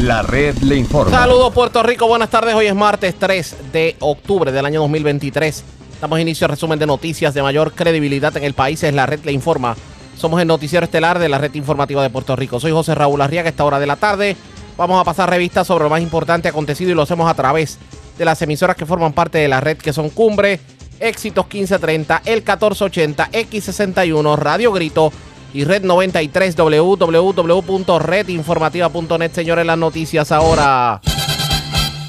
La red le informa. Saludos Puerto Rico, buenas tardes. Hoy es martes 3 de octubre del año 2023. Damos inicio al resumen de noticias de mayor credibilidad en el país. Es la red le informa. Somos el noticiero estelar de la red informativa de Puerto Rico. Soy José Raúl Arriaga. Esta hora de la tarde vamos a pasar revistas sobre lo más importante acontecido y lo hacemos a través de las emisoras que forman parte de la red que son Cumbre, Éxitos 1530, El 1480, X61, Radio Grito y Red 93 www.redinformativa.net. Señores, las noticias ahora.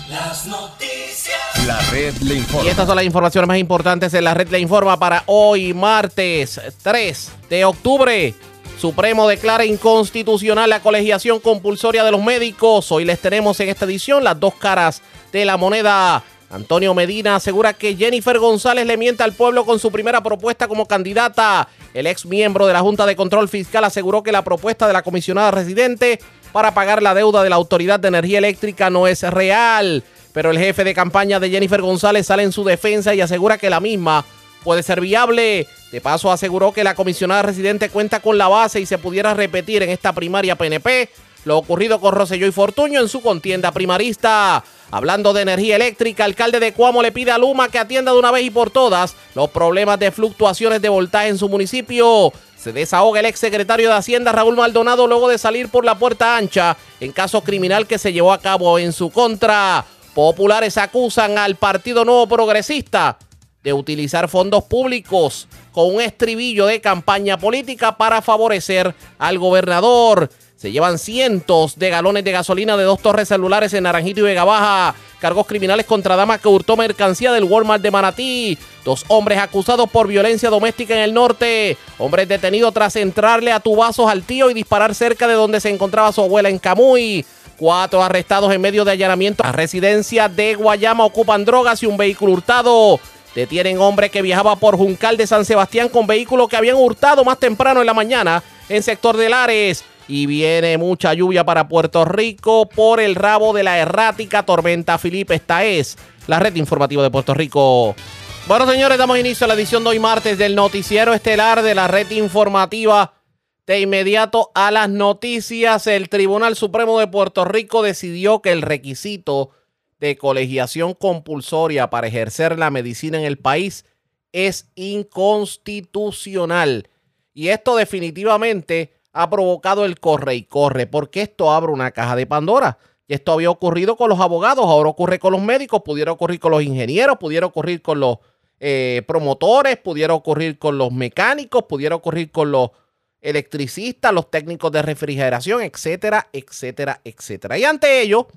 Las noticias. La red le informa. Y estas son las informaciones más importantes en la red le informa para hoy, martes 3 de octubre. Supremo declara inconstitucional la colegiación compulsoria de los médicos. Hoy les tenemos en esta edición las dos caras de la moneda. Antonio Medina asegura que Jennifer González le miente al pueblo con su primera propuesta como candidata. El ex miembro de la Junta de Control Fiscal aseguró que la propuesta de la comisionada residente para pagar la deuda de la Autoridad de Energía Eléctrica no es real. Pero el jefe de campaña de Jennifer González sale en su defensa y asegura que la misma puede ser viable. De paso aseguró que la comisionada residente cuenta con la base y se pudiera repetir en esta primaria PNP lo ocurrido con Rosselló y Fortuño en su contienda primarista. Hablando de energía eléctrica, alcalde de Cuamo le pide a Luma que atienda de una vez y por todas los problemas de fluctuaciones de voltaje en su municipio. Se desahoga el exsecretario de Hacienda Raúl Maldonado luego de salir por la puerta ancha en caso criminal que se llevó a cabo en su contra. Populares acusan al Partido Nuevo Progresista de utilizar fondos públicos con un estribillo de campaña política para favorecer al gobernador. Se llevan cientos de galones de gasolina de dos torres celulares en Naranjito y Vega Baja. Cargos criminales contra dama que hurtó mercancía del Walmart de Manatí. Dos hombres acusados por violencia doméstica en el norte. Hombres detenidos tras entrarle a tubazos al tío y disparar cerca de donde se encontraba su abuela en Camuy. Cuatro arrestados en medio de allanamiento a residencia de Guayama ocupan drogas y un vehículo hurtado. Detienen hombre que viajaba por Juncal de San Sebastián con vehículo que habían hurtado más temprano en la mañana en sector de Lares. Y viene mucha lluvia para Puerto Rico por el rabo de la errática tormenta Felipe. Esta es la red informativa de Puerto Rico. Bueno, señores, damos inicio a la edición de hoy martes del noticiero estelar de la red informativa. De inmediato a las noticias, el Tribunal Supremo de Puerto Rico decidió que el requisito de colegiación compulsoria para ejercer la medicina en el país es inconstitucional. Y esto definitivamente ha provocado el corre y corre, porque esto abre una caja de Pandora. Esto había ocurrido con los abogados, ahora ocurre con los médicos, pudiera ocurrir con los ingenieros, pudiera ocurrir con los eh, promotores, pudiera ocurrir con los mecánicos, pudiera ocurrir con los electricistas, los técnicos de refrigeración, etcétera, etcétera, etcétera. Y ante ello,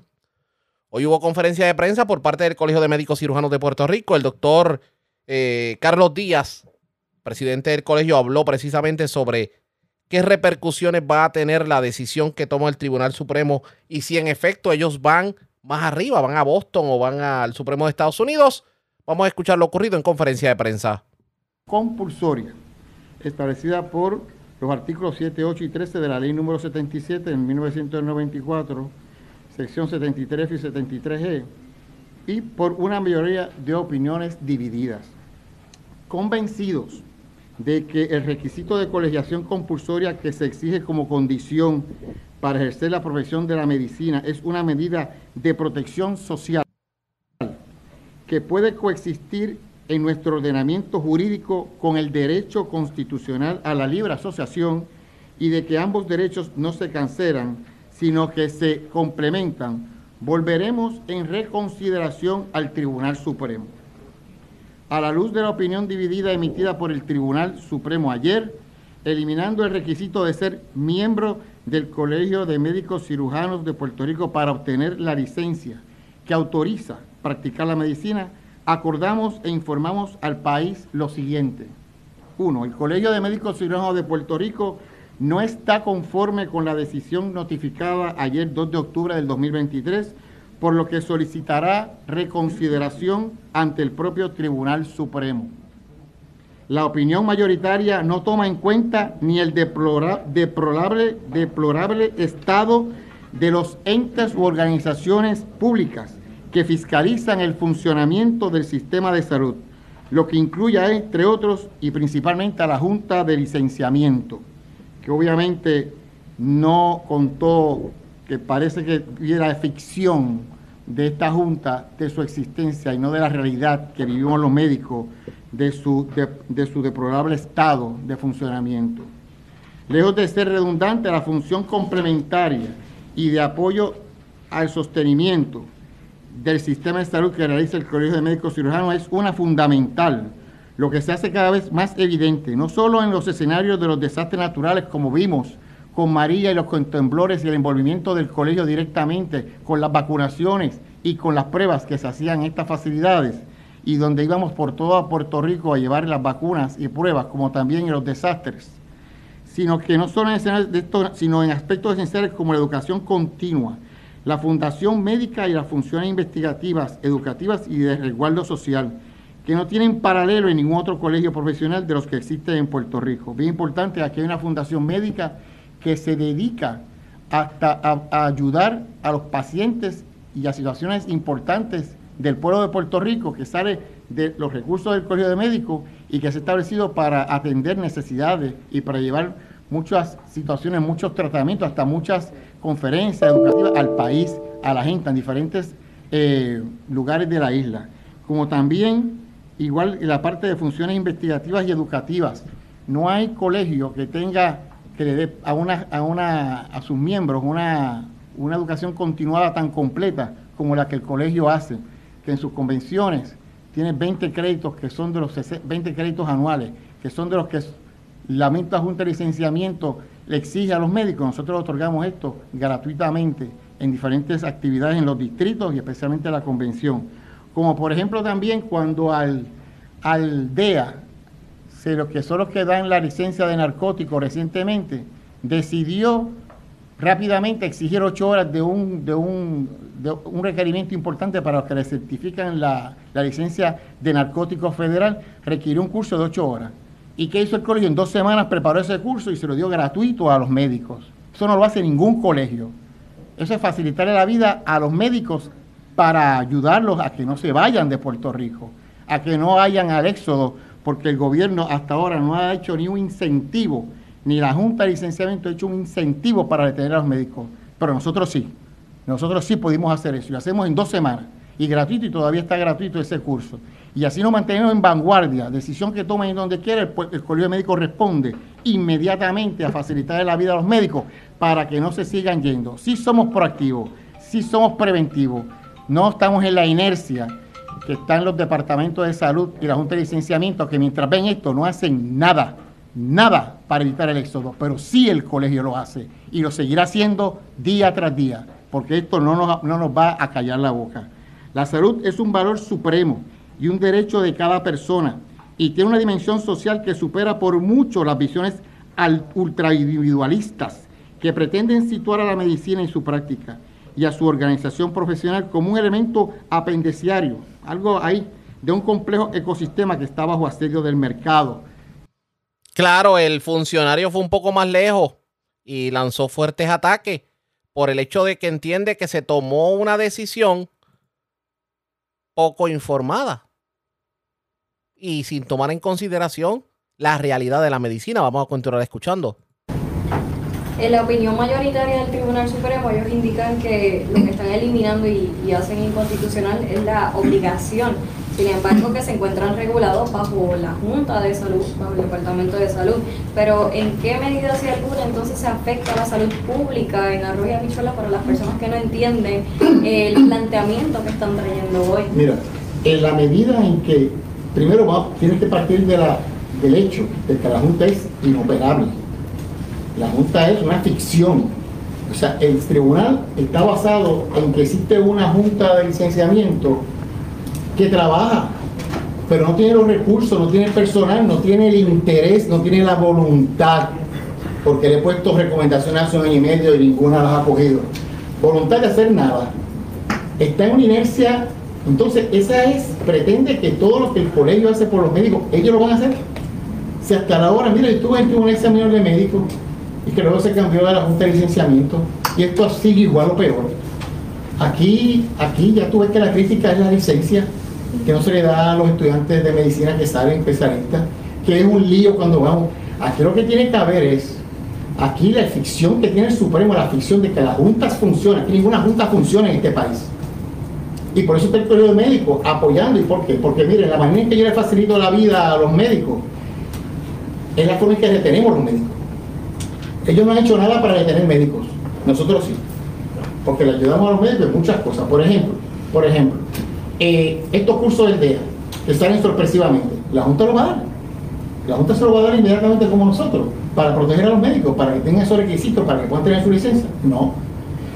hoy hubo conferencia de prensa por parte del Colegio de Médicos Cirujanos de Puerto Rico. El doctor eh, Carlos Díaz, presidente del colegio, habló precisamente sobre qué repercusiones va a tener la decisión que toma el Tribunal Supremo y si en efecto ellos van más arriba, van a Boston o van al Supremo de Estados Unidos. Vamos a escuchar lo ocurrido en conferencia de prensa. Compulsoria, establecida por los artículos 7, 8 y 13 de la ley número 77 en 1994, sección 73 y 73G, y por una mayoría de opiniones divididas. Convencidos de que el requisito de colegiación compulsoria que se exige como condición para ejercer la profesión de la medicina es una medida de protección social que puede coexistir en nuestro ordenamiento jurídico con el derecho constitucional a la libre asociación y de que ambos derechos no se cancelan, sino que se complementan, volveremos en reconsideración al Tribunal Supremo. A la luz de la opinión dividida emitida por el Tribunal Supremo ayer, eliminando el requisito de ser miembro del Colegio de Médicos Cirujanos de Puerto Rico para obtener la licencia que autoriza practicar la medicina, acordamos e informamos al país lo siguiente. Uno, el Colegio de Médicos Cirujanos de Puerto Rico no está conforme con la decisión notificada ayer 2 de octubre del 2023, por lo que solicitará reconsideración ante el propio Tribunal Supremo. La opinión mayoritaria no toma en cuenta ni el deplora- deplorable, deplorable estado de los entes u organizaciones públicas que fiscalizan el funcionamiento del sistema de salud, lo que incluye, entre otros, y principalmente a la Junta de Licenciamiento, que obviamente no contó que parece que viera ficción de esta Junta, de su existencia y no de la realidad que vivimos los médicos, de su, de, su deplorable estado de funcionamiento. Lejos de ser redundante, la función complementaria y de apoyo al sostenimiento del sistema de salud que realiza el Colegio de Médicos Cirujanos es una fundamental, lo que se hace cada vez más evidente, no solo en los escenarios de los desastres naturales, como vimos con María y los contemblores y el envolvimiento del colegio directamente con las vacunaciones y con las pruebas que se hacían en estas facilidades y donde íbamos por todo Puerto Rico a llevar las vacunas y pruebas, como también en los desastres sino que no solo en escenarios de esto, sino en aspectos esenciales como la educación continua, la fundación médica y las funciones investigativas, educativas y de resguardo social, que no tienen paralelo en ningún otro colegio profesional de los que existen en Puerto Rico. Bien importante, aquí hay una fundación médica que se dedica hasta a, ayudar a los pacientes y a situaciones importantes del pueblo de Puerto Rico, que sale de los recursos del Colegio de Médicos y que se ha establecido para atender necesidades y para llevar muchas situaciones, muchos tratamientos, hasta muchas conferencias educativas al país, a la gente en diferentes eh, lugares de la isla. Como también, igual la parte de funciones investigativas y educativas. No hay colegio que tenga, que le dé a, una, a, una, a sus miembros una, una educación continuada tan completa como la que el colegio hace, que en sus convenciones tiene 20 créditos que son de los 20 créditos anuales, que son de los que la misma Junta de Licenciamiento le exige a los médicos. Nosotros otorgamos esto gratuitamente en diferentes actividades en los distritos y especialmente la convención. Como por ejemplo también cuando al, al DEA, se, los que son los que dan la licencia de narcóticos recientemente, decidió rápidamente exigir ocho horas de un, de un, de un requerimiento importante para los que le certifican la, la licencia de narcóticos federal, requirió un curso de ocho horas. ¿Y qué hizo el colegio? En dos semanas preparó ese curso y se lo dio gratuito a los médicos. Eso no lo hace ningún colegio. Eso es facilitarle la vida a los médicos para ayudarlos a que no se vayan de Puerto Rico, a que no vayan al éxodo, porque el gobierno hasta ahora no ha hecho ni un incentivo ni la Junta de Licenciamiento ha hecho un incentivo para detener a los médicos, pero nosotros sí, nosotros sí pudimos hacer eso, y lo hacemos en dos semanas, y gratuito, y todavía está gratuito ese curso. Y así nos mantenemos en vanguardia, decisión que tomen en donde quiera, el, el Colegio Médico responde inmediatamente a facilitar la vida a los médicos para que no se sigan yendo. Sí somos proactivos, sí somos preventivos, no estamos en la inercia que están los departamentos de salud y la Junta de Licenciamiento, que mientras ven esto no hacen nada nada para evitar el éxodo, pero sí el colegio lo hace y lo seguirá haciendo día tras día, porque esto no nos, no nos va a callar la boca. La salud es un valor supremo y un derecho de cada persona y tiene una dimensión social que supera por mucho las visiones ultraindividualistas que pretenden situar a la medicina en su práctica y a su organización profesional como un elemento apendiciario, algo ahí de un complejo ecosistema que está bajo asedio del mercado, Claro, el funcionario fue un poco más lejos y lanzó fuertes ataques por el hecho de que entiende que se tomó una decisión poco informada y sin tomar en consideración la realidad de la medicina. Vamos a continuar escuchando. En la opinión mayoritaria del Tribunal Supremo, ellos indican que lo que están eliminando y, hacen inconstitucional es la obligación sin embargo que se encuentran regulados bajo la Junta de Salud, bajo el Departamento de Salud. Pero ¿en qué medida si alguna entonces se afecta la salud pública en Arroyo y Habichuela para las personas que no entienden el planteamiento que están trayendo hoy? Mira, en la medida en que, primero va, tienes que partir de la, del hecho de que la Junta es inoperable. La Junta es una ficción. O sea, el tribunal está basado en que existe una Junta de licenciamiento que trabaja, pero no tiene los recursos, no tiene el personal, no tiene el interés, no tiene la voluntad, porque le he puesto recomendaciones hace un año y medio y ninguna las ha cogido. Voluntad de hacer nada. Está en una inercia, entonces esa es, pretende que todo lo que el colegio hace por los médicos, ellos lo van a hacer. Si hasta ahora, mira, yo estuve en un examen de médico y que luego se cambió de la Junta de Licenciamiento y esto sigue igual o peor. Aquí, aquí ya tú ves que la crítica es la licencia que no se le da a los estudiantes de medicina que salen especialistas, que es un lío cuando vamos. Aquí lo que tiene que haber es Aquí la ficción que tiene el Supremo, la ficción de que las juntas funcionan, aquí ninguna junta funciona en este país. Y por eso está el colegio de médicos apoyando. ¿Y por qué? Porque miren, la manera en que yo le facilito la vida a los médicos es la forma en que retenemos los médicos. Ellos no han hecho nada para detener médicos. Nosotros sí. Porque le ayudamos a los médicos en muchas cosas. Por ejemplo, por ejemplo, eh, estos cursos del DEA que salen sorpresivamente, la Junta lo va a dar. La Junta se lo va a dar inmediatamente como nosotros, para proteger a los médicos, para que tengan esos requisitos, para que puedan tener su licencia. No.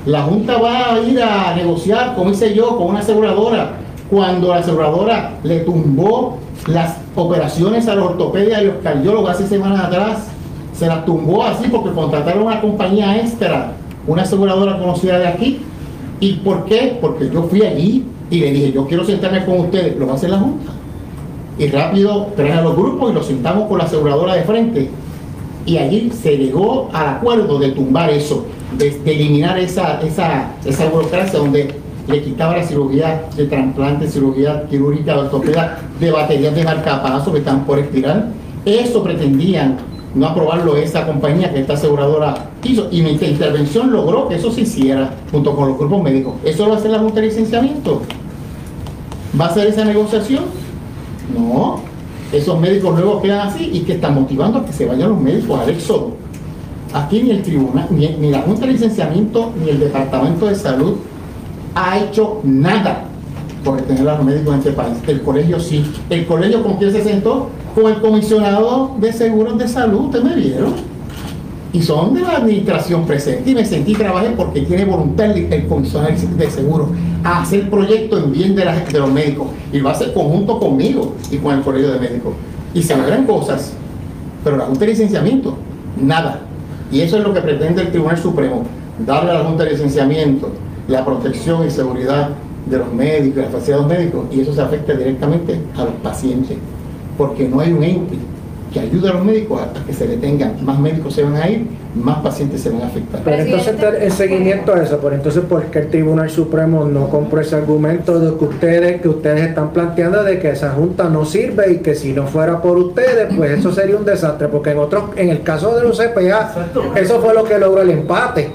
La Junta va a ir a negociar, como hice yo, con una aseguradora, cuando la aseguradora le tumbó las operaciones a los ortopedia y los cardiólogos hace semanas atrás. Se las tumbó así porque contrataron una compañía extra, una aseguradora conocida de aquí. ¿Y por qué? Porque yo fui allí y le dije, yo quiero sentarme con ustedes, lo va a hacer la Junta. Y rápido traen a los grupos y los sentamos con la aseguradora de frente. Y allí se llegó al acuerdo de tumbar eso, de, eliminar esa, esa, esa burocracia donde le quitaba la cirugía de trasplante, cirugía quirúrgica, ortopedia, de baterías de marcapaso que están por expirar. Eso pretendían no aprobarlo esa compañía que esta aseguradora hizo. Y nuestra intervención logró que eso se hiciera junto con los grupos médicos. ¿Eso lo hace la Junta de Licenciamiento? ¿Va a hacer esa negociación? No. Esos médicos luego quedan así y que están motivando a que se vayan los médicos al éxodo. Aquí ni el tribunal, ni, ni la Junta de Licenciamiento, ni el Departamento de Salud ha hecho nada por retener a los médicos en este país. El colegio sí. El colegio con quién se sentó? Con el comisionado de seguros de salud, ustedes me vieron. Y son de la administración presente y me sentí trabajé porque tiene voluntad el, comisionado de seguros a hacer proyectos en bien de, la, de los médicos. Y lo hace conjunto conmigo y con el colegio de médicos. Y se logran cosas. Pero la Junta de Licenciamiento, nada. Y eso es lo que pretende el Tribunal Supremo, darle a la Junta de Licenciamiento la protección y seguridad de los médicos, de la facilidad de los médicos, y eso se afecta directamente a los pacientes, porque no hay un ente que ayude a los médicos a que se detengan, más médicos se van a ir, más pacientes se van a afectar. Pero entonces en seguimiento a eso, por entonces ¿por qué el Tribunal Supremo no compró ese argumento de que ustedes, que ustedes están planteando de que esa junta no sirve y que si no fuera por ustedes, pues eso sería un desastre? Porque en otros, en el caso de los CPA, eso fue lo que logró el empate.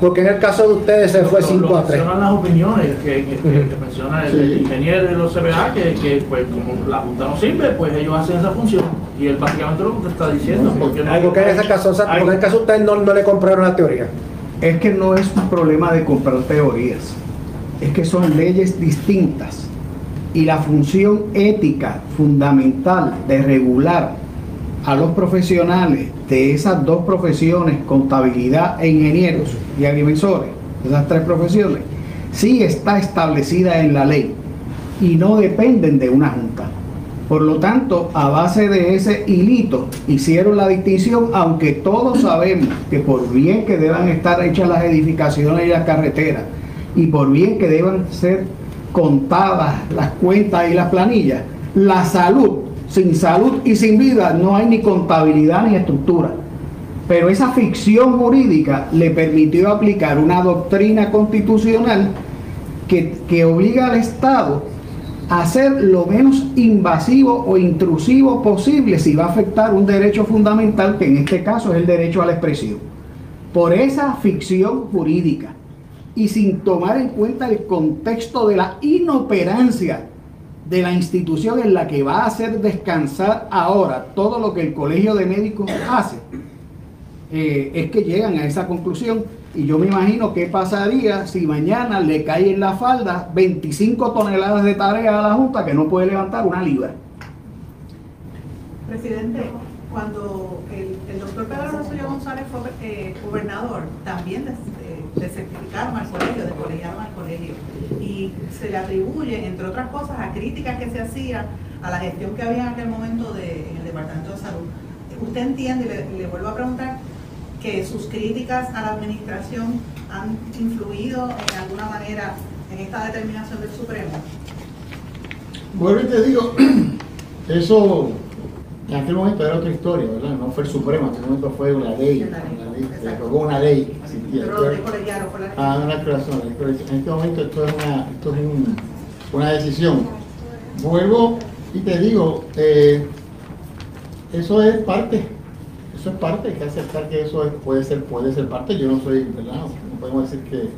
Porque en el caso de ustedes se fue Lo- 5 lo a 3. mencionan las opiniones que, que- que- que menciona el, Sí. el ingeniero de los CBA, que, que, pues como la Junta no sirve, pues ellos hacen esa función. Y él básicamente lo que te está diciendo. Porque no Porque en ese caso, o sea, Hay- en el caso de ustedes no, no le compraron la teoría. Es que no es un problema de comprar teorías, es que son leyes distintas y la función ética fundamental de regular a los profesionales de esas dos profesiones, contabilidad e ingenieros y agrimensores, esas tres profesiones, sí está establecida en la ley y no dependen de una junta. Por lo tanto, a base de ese hilito hicieron la distinción, aunque todos sabemos que por bien que deban estar hechas las edificaciones y las carreteras, y por bien que deban ser contadas las cuentas y las planillas, la salud, sin salud y sin vida no hay ni contabilidad ni estructura. Pero esa ficción jurídica le permitió aplicar una doctrina constitucional que, que obliga al Estado a ser lo menos invasivo o intrusivo posible si va a afectar un derecho fundamental, que en este caso es el derecho a la expresión. Por esa ficción jurídica y sin tomar en cuenta el contexto de la inoperancia de la institución en la que va a hacer descansar ahora todo lo que el Colegio de Médicos hace, eh, es que llegan a esa conclusión. Y yo me imagino qué pasaría si mañana le cae en la falda 25 toneladas de tarea a la Junta que no puede levantar una libra. Presidente, cuando el, doctor Pedro Rosselló González fue eh, gobernador, también des- eh, desertificaron al colegio, descolegiaron al colegio. Se le atribuye, entre otras cosas, a críticas que se hacían a la gestión que había en aquel momento de, en el Departamento de Salud. ¿Usted entiende, y le, le vuelvo a preguntar, que sus críticas a la administración han influido en alguna manera en esta determinación del Supremo? Vuelvo y te digo, eso en aquel momento era otra historia, ¿verdad? No fue el Supremo, en aquel momento fue una ley, una se aprobó una ley. existía. Pero Ah, una aclaración. En este momento esto es una, esto es un- una decisión. Vuelvo y te digo, eh, eso es parte, eso es parte, hay que aceptar que eso es- puede ser, puede ser parte. Yo no soy, ¿verdad? No podemos decir que,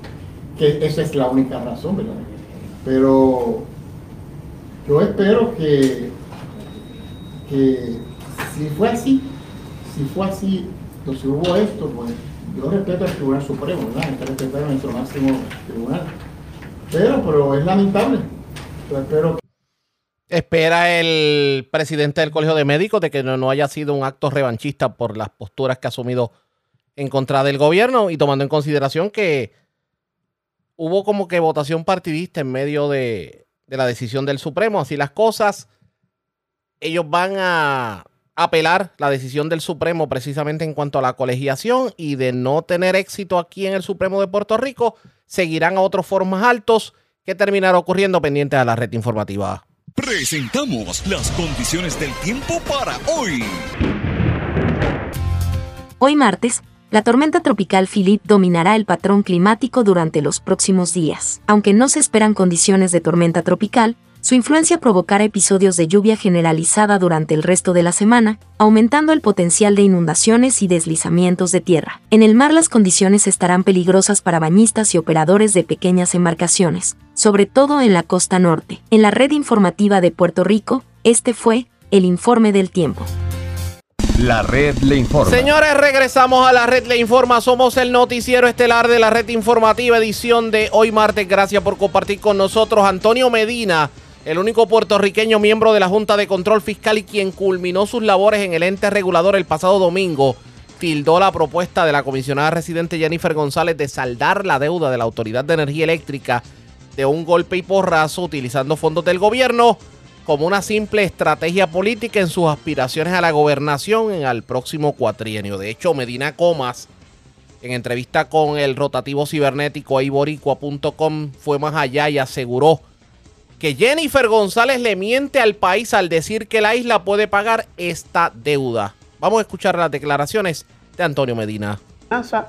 que esa es la única razón, ¿verdad? Pero yo espero que, que si fue así, si fue así, o si hubo esto, pues yo respeto al Tribunal Supremo, ¿verdad? Que respetar a nuestro máximo tribunal. Pero, pero es lamentable. Yo Espera el presidente del Colegio de Médicos de que no, no haya sido un acto revanchista por las posturas que ha asumido en contra del gobierno y tomando en consideración que hubo como que votación partidista en medio de, de la decisión del Supremo. Así las cosas, ellos van a apelar la decisión del Supremo precisamente en cuanto a la colegiación y de no tener éxito aquí en el Supremo de Puerto Rico, seguirán a otros foros más altos que terminará ocurriendo pendientes a la red informativa. Presentamos las condiciones del tiempo para hoy. Hoy martes, la tormenta tropical Philip dominará el patrón climático durante los próximos días. Aunque no se esperan condiciones de tormenta tropical, su influencia provocará episodios de lluvia generalizada durante el resto de la semana, aumentando el potencial de inundaciones y deslizamientos de tierra. En el mar las condiciones estarán peligrosas para bañistas y operadores de pequeñas embarcaciones, sobre todo en la costa norte. En la red informativa de Puerto Rico, este fue el informe del tiempo. La red le informa. Señores, regresamos a la red Le Informa. Somos el noticiero estelar de la red informativa, edición de hoy martes. Gracias por compartir con nosotros. Antonio Medina, el único puertorriqueño miembro de la Junta de Control Fiscal y quien culminó sus labores en el ente regulador el pasado domingo, tildó la propuesta de la comisionada residente Jennifer González de saldar la deuda de la Autoridad de Energía Eléctrica de un golpe y porrazo utilizando fondos del gobierno como una simple estrategia política en sus aspiraciones a la gobernación en el próximo cuatrienio. De hecho, Medina Comas, en entrevista con el rotativo cibernético iboricua.com, fue más allá y aseguró que Jennifer González le miente al país al decir que la isla puede pagar esta deuda. Vamos a escuchar las declaraciones de Antonio Medina.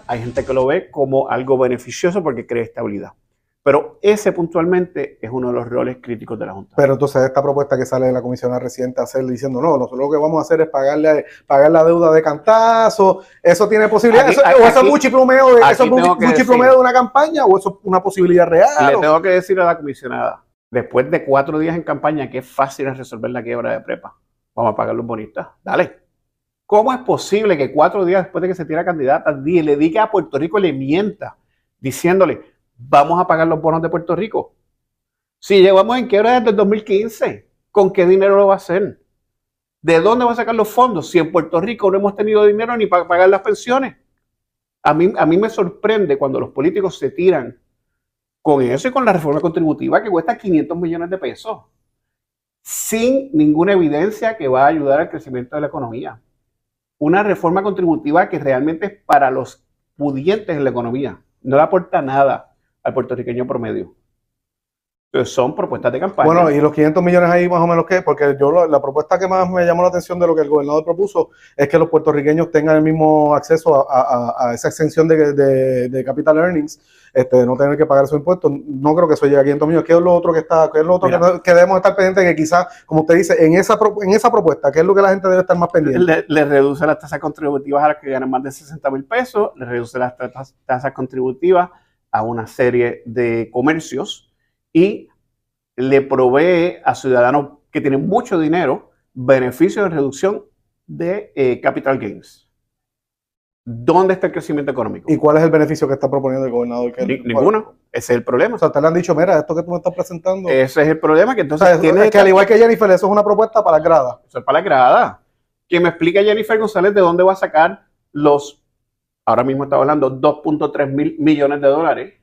Hay gente que lo ve como algo beneficioso porque crea estabilidad. Pero ese puntualmente es uno de los roles críticos de la Junta. Pero entonces esta propuesta que sale de la comisión reciente a hacer diciendo, no, nosotros lo que vamos a hacer es pagarle, pagar la deuda de cantazo, eso tiene posibilidad, Aquí- eso, aquí- o eso es mucho plomeo de, eso es de una campaña o eso es una posibilidad real. Le o- tengo que decir a la comisionada, después de cuatro días en campaña, es fácil es resolver la quiebra de prepa. Vamos a pagar los bonistas. Dale. ¿Cómo es posible que cuatro días después de que se tira candidata di- le diga a Puerto Rico, le mienta, diciéndole, vamos a pagar los bonos de Puerto Rico? Si llevamos en quiebra desde el 2015, ¿con qué dinero lo va a hacer? ¿De dónde va a sacar los fondos? Si en Puerto Rico no hemos tenido dinero ni para pagar las pensiones. A mí, a mí me sorprende cuando los políticos se tiran con eso y con la reforma contributiva que cuesta 500 millones de pesos, sin ninguna evidencia que va a ayudar al crecimiento de la economía. Una reforma contributiva que realmente es para los pudientes en la economía, no le aporta nada al puertorriqueño promedio. Entonces son propuestas de campaña. Bueno, y los 500 millones ahí más o menos qué, porque yo lo- la propuesta que más me llamó la atención de lo que el gobernador propuso es que los puertorriqueños tengan el mismo acceso a, esa de- de capital earnings, este, de no tener que pagar esos impuestos. No creo que eso llegue a 500 millones. ¿Qué es lo otro que está, qué es lo otro que, debemos estar pendientes que quizás, como usted dice, en esa, en esa propuesta, ¿qué es lo que la gente debe estar más pendiente? le, le reduce las tasas contributivas a las que ganan más de 60 mil pesos, le reduce las tasas, tasas contributivas a una serie de comercios y le provee a ciudadanos que tienen mucho dinero beneficios de reducción de eh, capital gains. ¿Dónde está el crecimiento económico? ¿Y cuál es el beneficio que está proponiendo el gobernador? Que- Ni- ninguno. Ese es el problema. O sea, te le han dicho, mira, esto que tú me estás presentando. Ese es el problema, que O entonces sea, es- tiene es que al igual que Jennifer, eso es una propuesta para las gradas. Eso es para la grada. Que me explique Jennifer González de dónde va a sacar los, ahora mismo estaba hablando, 2.3 mil millones de dólares.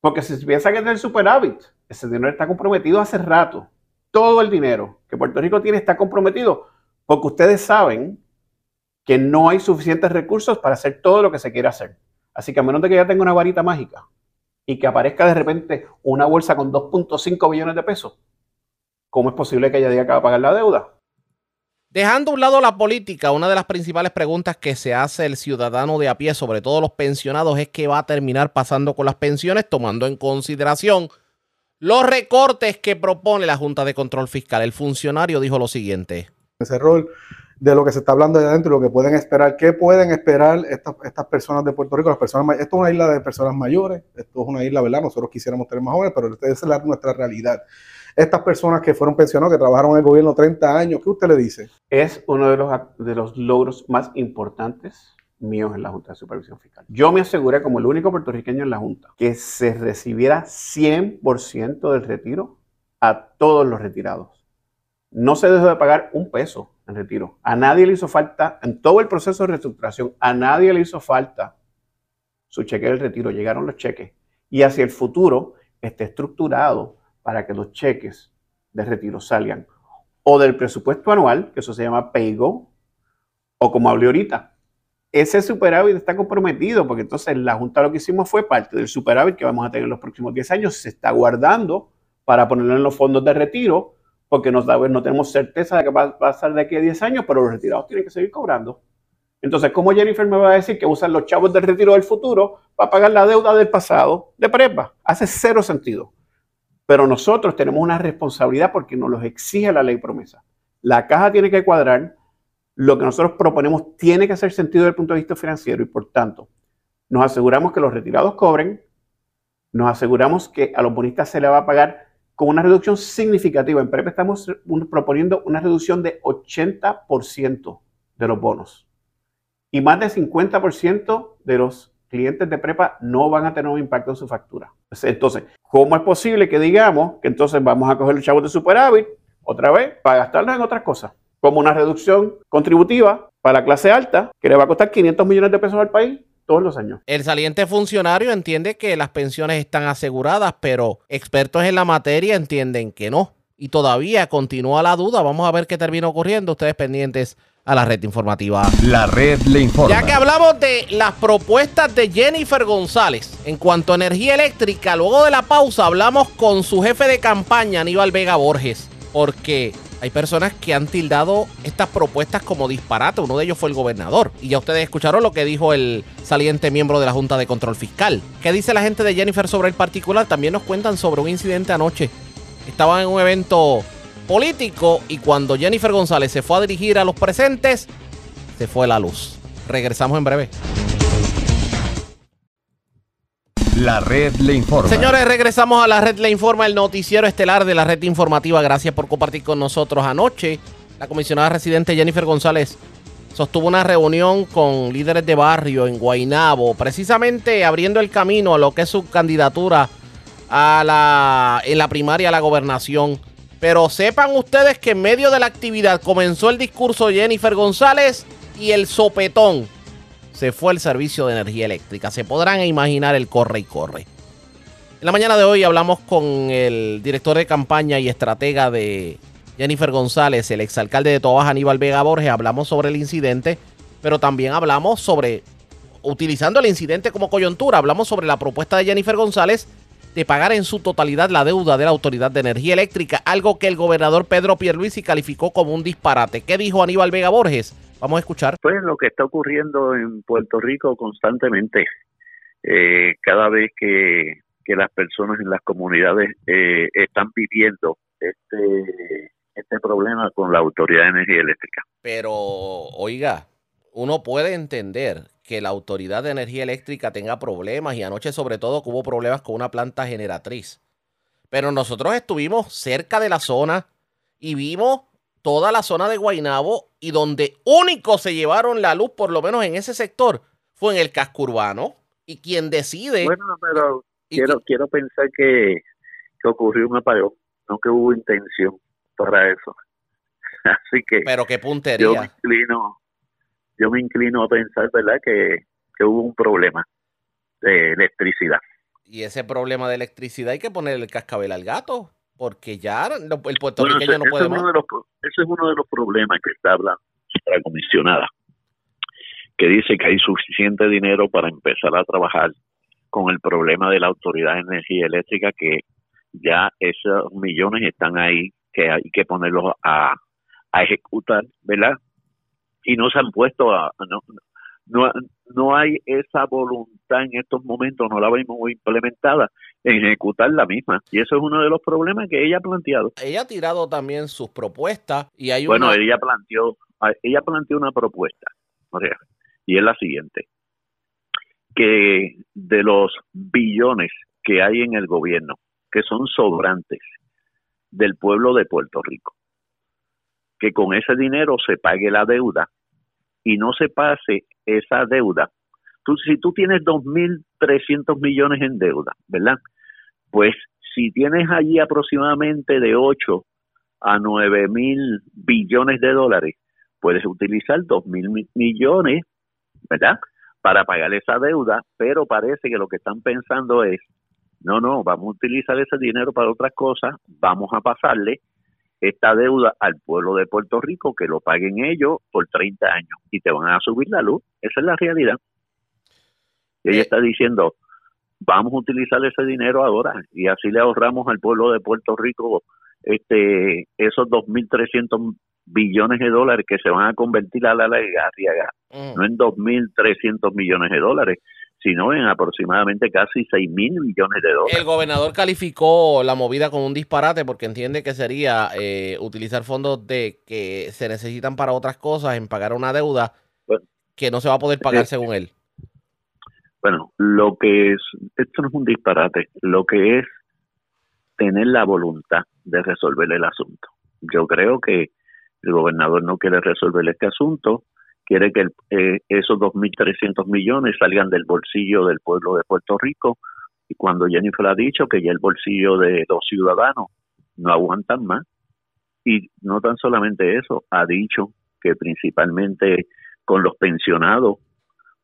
Porque si piensa que es del superávit, ese dinero está comprometido hace rato. Todo el dinero que Puerto Rico tiene está comprometido porque ustedes saben que no hay suficientes recursos para hacer todo lo que se quiere hacer. Así que a menos de que ya tenga una varita mágica y que aparezca de repente una bolsa con 2.5 billones de pesos, ¿cómo es posible que ella diga que va a pagar la deuda? Dejando a un lado la política, una de las principales preguntas que se hace el ciudadano de a pie, sobre todo los pensionados, es qué va a terminar pasando con las pensiones, tomando en consideración los recortes que propone la Junta de Control Fiscal. El funcionario dijo lo siguiente. ese rol. De lo que se está hablando de adentro y lo que pueden esperar. ¿Qué pueden esperar estas, estas personas de Puerto Rico? Las personas, esto es una isla de personas mayores, esto es una isla, ¿verdad? Nosotros quisiéramos tener más jóvenes, pero esa es la- nuestra realidad. Estas personas que fueron pensionados, que trabajaron en el gobierno 30 años, ¿qué usted le dice? Es uno de los, de los logros más importantes míos en la Junta de Supervisión Fiscal. Yo me aseguré como el único puertorriqueño en la Junta que se recibiera 100% del retiro a todos los retirados. No se dejó de pagar un peso retiro. A nadie le hizo falta, en todo el proceso de reestructuración, a nadie le hizo falta su cheque del retiro. Llegaron los cheques. Y hacia el futuro está estructurado para que los cheques de retiro salgan o del presupuesto anual, que eso se llama PayGo, o como hablé ahorita. Ese superávit está comprometido, porque entonces la Junta lo que hicimos fue parte del superávit que vamos a tener en los próximos 10 años, se está guardando para ponerlo en los fondos de retiro, porque no, tenemos certeza de que va a pasar de aquí a 10 años, pero los retirados tienen que seguir cobrando. Entonces, ¿cómo Jennifer me va a decir que usan los chavos del retiro del futuro para pagar la deuda del pasado de prepa? Hace cero sentido. Pero nosotros tenemos una responsabilidad porque nos los exige la ley promesa. La caja tiene que cuadrar, lo que nosotros proponemos tiene que hacer sentido desde el punto de vista financiero y por tanto nos aseguramos que los retirados cobren, nos aseguramos que a los bonistas se le va a pagar con una reducción significativa. En PREP estamos proponiendo una reducción de 80% de los bonos y más del 50% de los clientes de prepa no van a tener un impacto en su factura. Entonces, ¿cómo es posible que digamos que entonces vamos a coger los chavos de superávit otra vez para gastarlos en otras cosas? Como una reducción contributiva para la clase alta que le va a costar 500 millones de pesos al país todos los años. El saliente funcionario entiende que las pensiones están aseguradas, pero expertos en la materia entienden que no. Y todavía continúa la duda. Vamos a ver qué termina ocurriendo. Ustedes pendientes a la red informativa. La red le informa. Ya que hablamos de las propuestas de Jennifer González en cuanto a energía eléctrica, luego de la pausa hablamos con su jefe de campaña, Aníbal Vega Borges, porque hay personas que han tildado estas propuestas como disparate. Uno de ellos fue el gobernador. Y ya ustedes escucharon lo que dijo el saliente miembro de la Junta de Control Fiscal. ¿Qué dice la gente de Jennifer sobre el particular? También nos cuentan sobre un incidente anoche. Estaban en un evento político y cuando Jennifer González se fue a dirigir a los presentes, se fue la luz. Regresamos en breve. La red le informa. Señores, regresamos a la red Le Informa, el noticiero estelar de la red informativa. Gracias por compartir con nosotros anoche. La comisionada residente Jennifer González sostuvo una reunión con líderes de barrio en Guaynabo, precisamente abriendo el camino a lo que es su candidatura a la, en la primaria a la gobernación. Pero sepan ustedes que en medio de la actividad comenzó el discurso Jennifer González y el sopetón se fue el servicio de energía eléctrica. Se podrán imaginar el corre y corre. En la mañana de hoy hablamos con el director de campaña y estratega de Jennifer González, el exalcalde de Tobaja, Aníbal Vega Borges. Hablamos sobre el incidente, pero también hablamos sobre, utilizando el incidente como coyuntura, hablamos sobre la propuesta de Jennifer González de pagar en su totalidad la deuda de la Autoridad de Energía Eléctrica, algo que el gobernador Pedro Pierluisi calificó como un disparate. ¿Qué dijo Aníbal Vega Borges? Vamos a escuchar. Pues lo que está ocurriendo en Puerto Rico constantemente, eh, cada vez que, que las personas en las comunidades eh, están viviendo este, este problema con la Autoridad de Energía Eléctrica. Pero, oiga, uno puede entender que la Autoridad de Energía Eléctrica tenga problemas y anoche sobre todo que hubo problemas con una planta generatriz. Pero nosotros estuvimos cerca de la zona y vimos toda la zona de Guainabo y donde único se llevaron la luz, por lo menos en ese sector, fue en el casco urbano. Y quien decide... Bueno, pero quiero, quiero pensar que, que ocurrió un apagón, no que hubo intención para eso. Así que Pero qué yo me puntería. inclino, yo me inclino a pensar, ¿verdad?, que, que hubo un problema de electricidad. Y ese problema de electricidad hay que ponerle el cascabel al gato, porque ya el Bueno, puertorriqueño ese, no puede más. uno de los, pro- ese es uno de los problemas que está hablando la comisionada, que dice que hay suficiente dinero para empezar a trabajar con el problema de la Autoridad de Energía Eléctrica, que ya esos millones están ahí, que hay que ponerlos a, a ejecutar, ¿verdad? Y no se han puesto a... No, no, no hay esa voluntad en estos momentos, no la vemos implementada en ejecutar la misma. Y eso es uno de los problemas que ella ha planteado. Ella ha tirado también sus propuestas y hay Bueno, una... ella planteó ella planteó una propuesta, y es la siguiente, que de los billones que hay en el gobierno, que son sobrantes del pueblo de Puerto Rico, que con ese dinero se pague la deuda y no se pase esa deuda. Tú, si tú tienes 2.300 millones en deuda, ¿verdad? Pues si tienes allí aproximadamente de 8 a 9 mil billones de dólares, puedes utilizar 2 mil mi- millones, ¿verdad? Para pagar esa deuda, pero parece que lo que están pensando es, no, no, vamos a utilizar ese dinero para otras cosas, vamos a pasarle esta deuda al pueblo de Puerto Rico, que lo paguen ellos por 30 años y te van a subir la luz. Esa es la realidad. Y ella está diciendo, vamos a utilizar ese dinero ahora y así le ahorramos al pueblo de Puerto Rico este esos 2.300 billones de dólares que se van a convertir a la larga, Arriaga, no en 2.300 millones de dólares, sino en aproximadamente casi 6.000 millones de dólares. El gobernador calificó la movida como un disparate porque entiende que sería eh, utilizar fondos de que se necesitan para otras cosas en pagar una deuda que no se va a poder pagar Sí. según él. Bueno, lo que es, esto no es un disparate, lo que es tener la voluntad de resolver el asunto. Yo creo que el gobernador no quiere resolver este asunto, quiere que el- eh, esos 2.300 millones salgan del bolsillo del pueblo de Puerto Rico y cuando Jennifer ha dicho que ya el bolsillo de los ciudadanos no aguantan más y no tan solamente eso, ha dicho que principalmente con los pensionados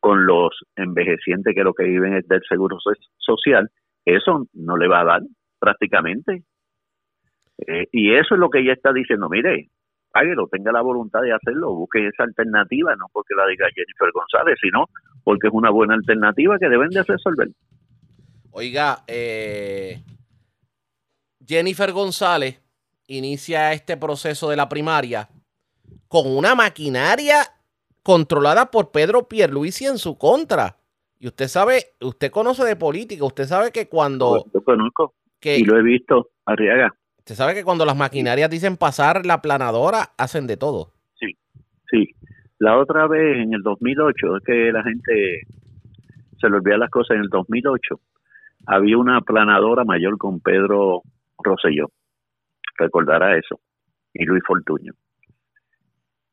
con los envejecientes que lo que viven es del seguro so- social, eso no le va a dar prácticamente. Eh, y eso es lo que ella está diciendo, mire, páguelo, tenga la voluntad de hacerlo, busque esa alternativa, no porque la diga Jennifer González, sino porque es una buena alternativa que deben de resolver. Oiga, eh, Jennifer González inicia este proceso de la primaria con una maquinaria controlada por Pedro Pierluisi en su contra. Y usted sabe, usted conoce de política, usted sabe que cuando... Yo conozco que, y lo he visto, Arriaga. Usted sabe que cuando las maquinarias dicen pasar la planadora, hacen de todo. Sí, sí. La otra vez, en el 2008, es que la gente se le olvida las cosas. En el 2008 había una planadora mayor con Pedro Rosselló. Recordará eso. Y Luis Fortuño.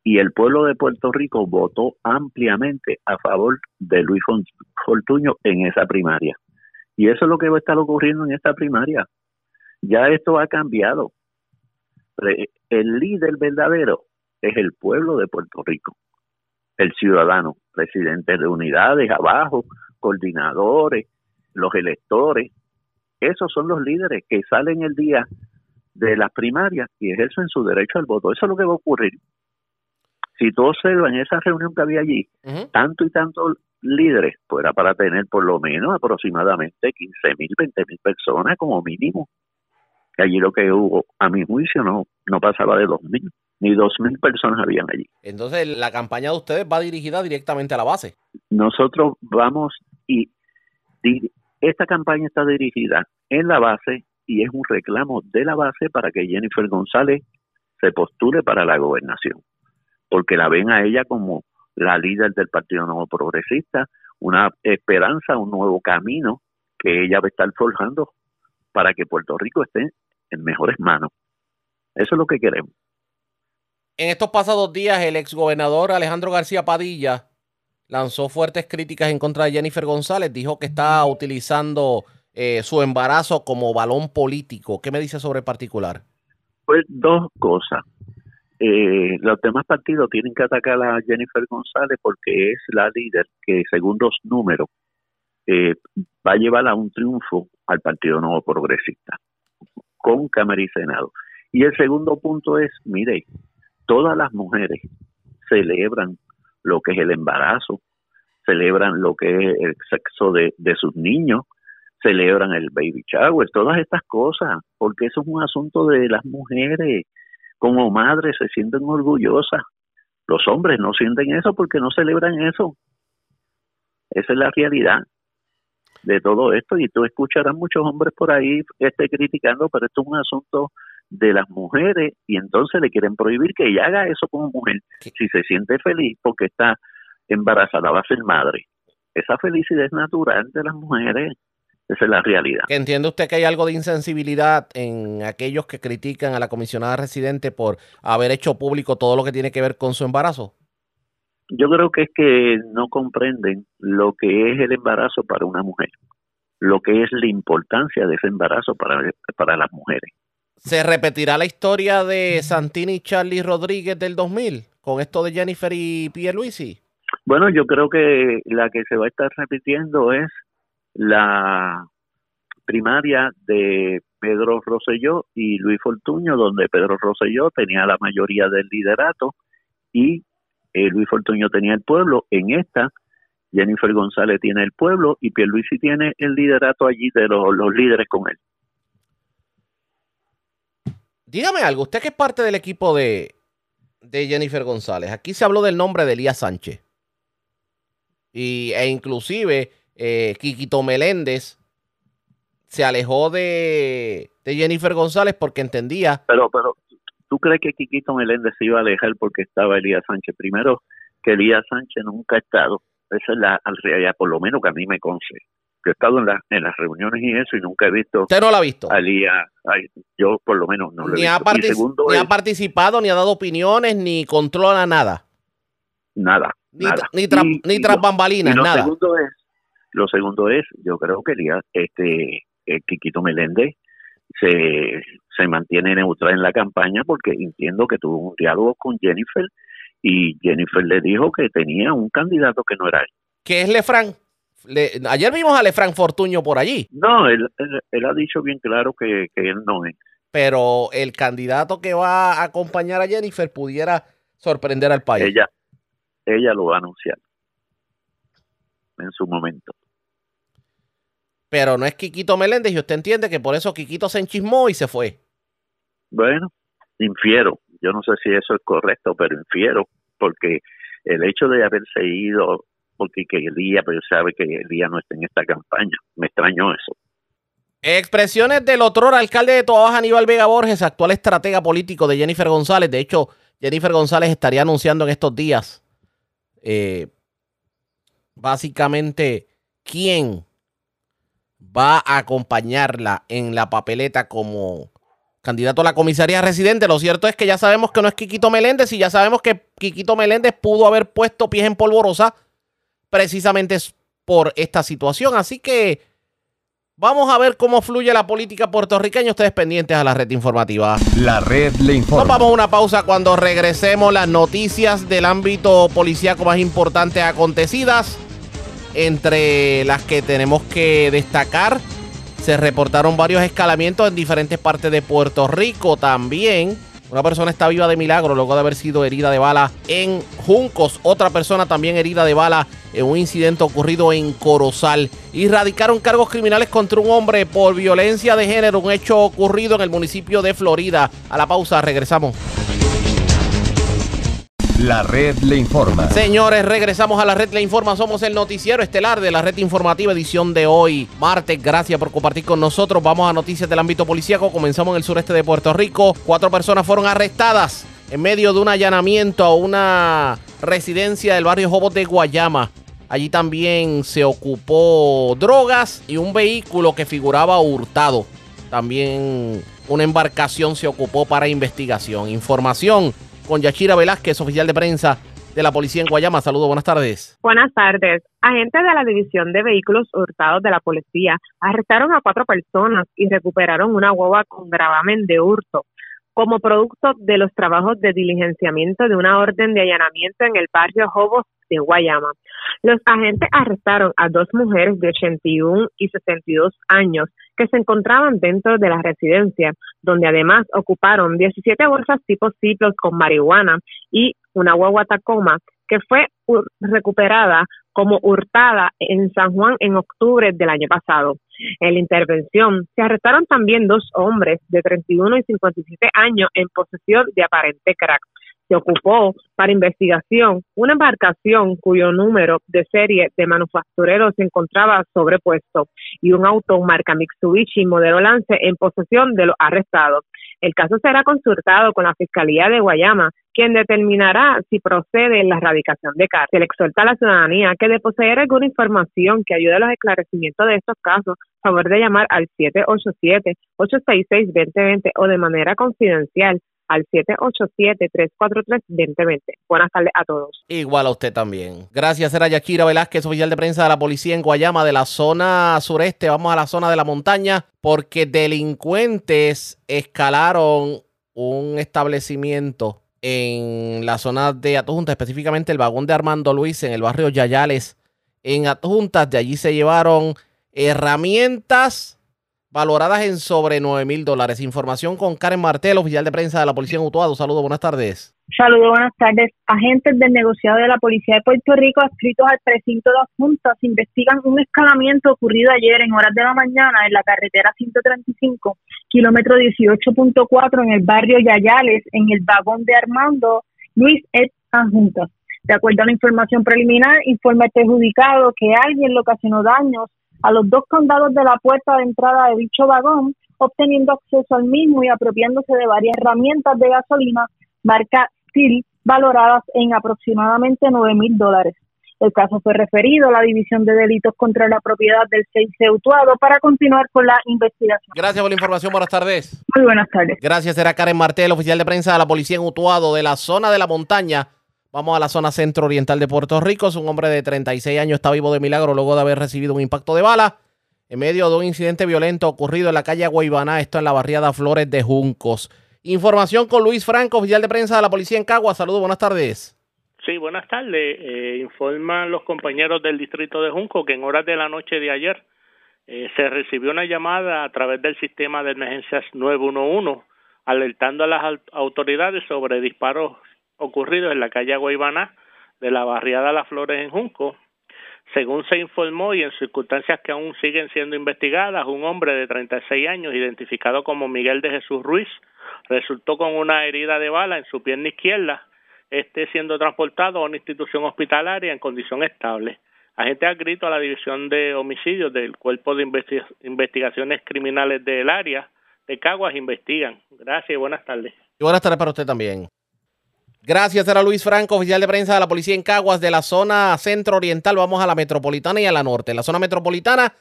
Y el pueblo de Puerto Rico votó ampliamente a favor de Luis Fortuño en esa primaria. Y eso es lo que va a estar ocurriendo en esta primaria. Ya esto ha cambiado. El líder verdadero es el pueblo de Puerto Rico, el ciudadano, presidentes de unidades abajo, coordinadores, los electores. Esos son los líderes que salen el día de las primarias y ejercen su derecho al voto. Eso es lo que va a ocurrir. Si tú observas en esa reunión que había allí, tanto y tanto líderes, pues era para tener por lo menos aproximadamente 15 mil, 20 mil personas como mínimo. Y allí lo que hubo, a mi juicio, no, no pasaba de 2 mil, ni 2 mil personas habían allí. Entonces, la campaña de ustedes va dirigida directamente a la base. Nosotros vamos y esta campaña está dirigida en la base y es un reclamo de la base para que Jennifer González se postule para la gobernación, porque la ven a ella como la líder del Partido Nuevo Progresista, una esperanza, un nuevo camino que ella va a estar forjando para que Puerto Rico esté en mejores manos. Eso es lo que queremos. En estos pasados días, el exgobernador Alejandro García Padilla lanzó fuertes críticas en contra de Jennifer González. Dijo que está utilizando eh, su embarazo como balón político. ¿Qué me dice sobre el particular? Pues dos cosas. Eh, los demás partidos tienen que atacar a Jennifer González porque es la líder que, según los números, eh, va a llevar a un triunfo al Partido Nuevo Progresista con Cámara y Senado. Y el segundo punto es, mire, todas las mujeres celebran lo que es el embarazo, celebran lo que es el sexo de, de sus niños, celebran el baby shower, todas estas cosas, porque eso es un asunto de las mujeres. Como madres se sienten orgullosas. Los hombres no sienten eso porque no celebran eso. Esa es la realidad de todo esto y tú escucharás muchos hombres por ahí este criticando, pero esto es un asunto de las mujeres y entonces le quieren prohibir que ella haga eso como mujer. Si se siente feliz porque está embarazada, va a ser madre. Esa felicidad es natural de las mujeres. Esa es la realidad. ¿Que entiende usted que hay algo de insensibilidad en aquellos que critican a la comisionada residente por haber hecho público todo lo que tiene que ver con su embarazo? Yo creo que es que no comprenden lo que es el embarazo para una mujer, lo que es la importancia de ese embarazo para, para las mujeres. ¿Se repetirá la historia de Santini y Charlie Rodríguez del 2000 con esto de Jennifer y Pierluisi? Bueno, yo creo que la que se va a estar repitiendo es la primaria de Pedro Rosselló y Luis Fortuño, donde Pedro Rosselló tenía la mayoría del liderato y eh, Luis Fortuño tenía el pueblo. En esta, Jennifer González tiene el pueblo y Pierluisi tiene el liderato allí de los, los líderes con él. Dígame algo, usted que es parte del equipo de, de Jennifer González, aquí se habló del nombre de Elías Sánchez. Y, e inclusive eh, Quiquito Meléndez se alejó de, de Jennifer González porque entendía. Pero, pero, ¿tú crees que Quiquito Meléndez se iba a alejar porque estaba Elías Sánchez? Primero, que Elías Sánchez nunca ha estado. Esa es la realidad, por lo menos que a mí me conce. Yo he estado en, la, en las reuniones y eso y nunca he visto. ¿Usted no lo ha visto? A Elías, ay, yo por lo menos no lo he Ni, ha, visto. Y segundo ni ha participado, ni ha dado opiniones, ni controla nada. nada. Ni, nada. ni, tra- Y- ni tras bambalinas, y lo nada. Segundo es, lo segundo es, yo creo que este, eh, Quiquito Meléndez se, se mantiene neutral en la campaña porque entiendo que tuvo un diálogo con Jennifer y Jennifer le dijo que tenía un candidato que no era él. ¿Qué es Lefran? Le- ayer vimos a Lefran Fortuño por allí, No, él, él, él ha dicho bien claro que, que él no es. pero el candidato que va a acompañar a Jennifer pudiera sorprender al país. Ella, ella lo va a anunciar en su momento. Pero no es Quiquito Meléndez y usted entiende que por eso Quiquito se enchismó y se fue. Bueno, infiero, yo no sé si eso es correcto, pero infiero, porque el hecho de haberse ido, porque que Elías, pero sabe que Elías no está en esta campaña, me extrañó eso. Expresiones del otro alcalde de Toa Baja, Aníbal Vega Borges, actual estratega político de Jennifer González. De hecho, Jennifer González estaría anunciando en estos días eh, básicamente quién va a acompañarla en la papeleta como candidato a la comisaría residente. Lo cierto es que ya sabemos que no es Quiquito Meléndez y ya sabemos que Quiquito Meléndez pudo haber puesto pies en polvorosa precisamente por esta situación. Así que vamos a ver cómo fluye la política puertorriqueña. Ustedes pendientes a la red informativa. La red le Nos informa. vamos a una pausa cuando regresemos las noticias del ámbito policíaco más importantes acontecidas. Entre las que tenemos que destacar, se reportaron varios escalamientos en diferentes partes de Puerto Rico. También una persona está viva de milagro luego de haber sido herida de bala en Juncos. Otra persona también herida de bala en un incidente ocurrido en Corozal. Y radicaron cargos criminales contra un hombre por violencia de género, un hecho ocurrido en el municipio de Florida. A la pausa, regresamos. La red le informa. Señores, regresamos a la red Le Informa. Somos el noticiero estelar de la red informativa edición de hoy, martes. Gracias por compartir con nosotros. Vamos a noticias del ámbito policíaco. Comenzamos en el sureste de Puerto Rico. Cuatro personas fueron arrestadas en medio de un allanamiento a una residencia del barrio Jobos de Guayama. Allí también se ocupó drogas y un vehículo que figuraba hurtado. También una embarcación se ocupó para investigación. Información con Yachira Velázquez, oficial de prensa de la policía en Guayama. Saludos, buenas tardes. Buenas tardes. Agentes de la División de Vehículos Hurtados de la Policía arrestaron a cuatro personas y recuperaron una guagua con gravamen de hurto producto de los trabajos de diligenciamiento de una orden de allanamiento en el barrio Jobos de Guayama. Los agentes arrestaron a dos mujeres de 81 y 62 años que se encontraban dentro de la residencia, donde además ocuparon 17 bolsas tipo ciclos con marihuana y una guagua Tacoma que fue recuperada como hurtada en San Juan en octubre del año pasado. En la intervención se arrestaron también dos hombres de 31 y 57 años en posesión de aparente crack. Se ocupó para investigación una embarcación cuyo número de serie de manufacturero se encontraba sobrepuesto y un auto marca Mitsubishi modelo Lance en posesión de los arrestados. El caso será consultado con la Fiscalía de Guayama, quien determinará si procede la erradicación de cargos. Se le exhorta a la ciudadanía que de poseer alguna información que ayude a los esclarecimientos de estos casos, favor de llamar al 787-866-2020 o de manera confidencial al 787-343-2020. Buenas tardes a todos. Igual a usted también. Gracias, era Yakira Velázquez, oficial de prensa de la policía en Guayama, de la zona sureste. Vamos a la zona de la montaña, porque delincuentes escalaron un establecimiento en la zona de Adjunta, específicamente el vagón de Armando Luis en el barrio Yayales. En Adjuntas, de allí se llevaron herramientas valoradas en sobre 9 mil dólares. Información con Karen Martel, oficial de prensa de la Policía en Utuado. Saludos, buenas tardes. Saludos, buenas tardes. Agentes del negociado de la Policía de Puerto Rico adscritos al precinto de adjuntas investigan un escalamiento ocurrido ayer en horas de la mañana en la carretera 135, kilómetro 18.4 en el barrio Yayales, en el vagón de Armando Luis et Adjuntas. De acuerdo a la información preliminar, informa perjudicado que alguien le ocasionó daños a los dos candados de la puerta de entrada de dicho vagón, obteniendo acceso al mismo y apropiándose de varias herramientas de gasolina marca Steel valoradas en aproximadamente 9 mil dólares. El caso fue referido a la División de Delitos contra la Propiedad del 6 Utuado para continuar con la investigación. Gracias por la información. Buenas tardes. Muy buenas tardes. Gracias. Era Karen Martel, oficial de prensa de la Policía en Utuado, de la zona de la montaña. Vamos a la zona centro-oriental de Puerto Rico. Es un hombre de 36 años, está vivo de milagro luego de haber recibido un impacto de bala en medio de un incidente violento ocurrido en la calle Guaybaná, esto en la barriada Flores de Juncos. Información con Luis Franco, oficial de prensa de la policía en Cagua. Saludos, buenas tardes. Sí, buenas tardes. Eh, informan los compañeros del distrito de Junco que en horas de la noche de ayer eh, se recibió una llamada a través del sistema de emergencias 911 alertando a las autoridades sobre disparos ocurridos en la calle Guaybaná de la barriada Las Flores en Junco. Según se informó y en circunstancias que aún siguen siendo investigadas, un hombre de 36 años, identificado como Miguel de Jesús Ruiz, resultó con una herida de bala en su pierna izquierda, este siendo transportado a una institución hospitalaria en condición estable. Agentes adscritos a la División de Homicidios del Cuerpo de Investigaciones Criminales del área de Caguas investigan. Gracias y buenas tardes. Y buenas tardes para usted también. Gracias, era Luis Franco, oficial de prensa de la policía en Caguas, de la zona centro-oriental. Vamos a la metropolitana y a la norte. En la zona metropolitana,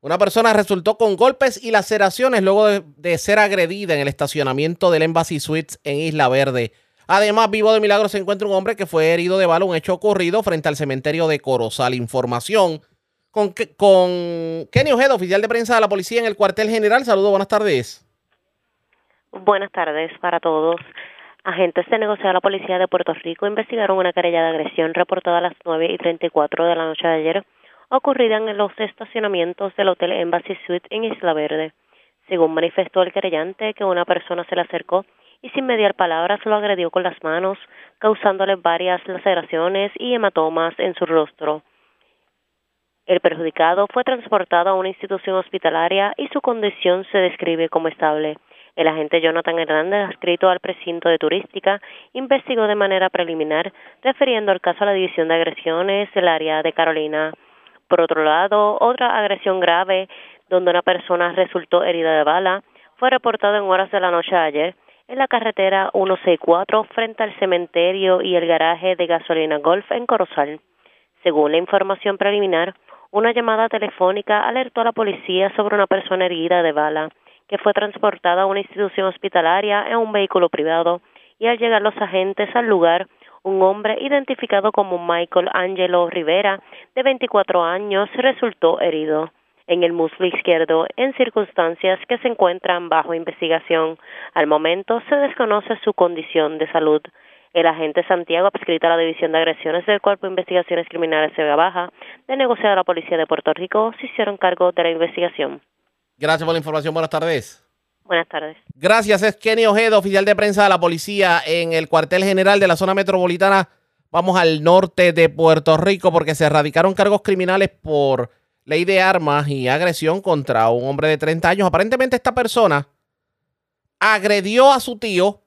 una persona resultó con golpes y laceraciones luego de, ser agredida en el estacionamiento del Embassy Suites en Isla Verde. Además, vivo de milagro se encuentra un hombre que fue herido de bala, un hecho ocurrido frente al cementerio de Corozal. Información con, con Kenny Ojeda, oficial de prensa de la policía en el cuartel general. Saludos, buenas tardes. Buenas tardes para todos. Agentes de negociado de la Policía de Puerto Rico investigaron una querella de agresión reportada a las 9 y 34 de la noche de ayer, ocurrida en los estacionamientos del Hotel Embassy Suite en Isla Verde. Según manifestó el querellante, que una persona se le acercó y sin mediar palabras lo agredió con las manos, causándole varias laceraciones y hematomas en su rostro. El perjudicado fue transportado a una institución hospitalaria y su condición se describe como estable. El agente Jonathan Hernández, adscrito al precinto de turística, investigó de manera preliminar, refiriendo el caso a la División de Agresiones del área de Carolina. Por otro lado, otra agresión grave, donde una persona resultó herida de bala, fue reportada en horas de la noche ayer en la carretera 164 frente al cementerio y el garaje de gasolina Golf en Corozal. Según la información preliminar, una llamada telefónica alertó a la policía sobre una persona herida de bala que fue transportada a una institución hospitalaria en un vehículo privado y al llegar los agentes al lugar, un hombre identificado como Michael Angelo Rivera, de 24 años, resultó herido en el muslo izquierdo en circunstancias que se encuentran bajo investigación. Al momento se desconoce su condición de salud. El agente Santiago, adscrito a la División de Agresiones del Cuerpo de Investigaciones Criminales de Baja, de negociar a la Policía de Puerto Rico, se hicieron cargo de la investigación. Gracias por la información. Buenas tardes. Buenas tardes. Gracias. Es Kenny Ojeda, oficial de prensa de la policía en el cuartel general de la zona metropolitana. Vamos al norte de Puerto Rico porque se erradicaron cargos criminales por ley de armas y agresión contra un hombre de 30 años. Aparentemente esta persona agredió a su tío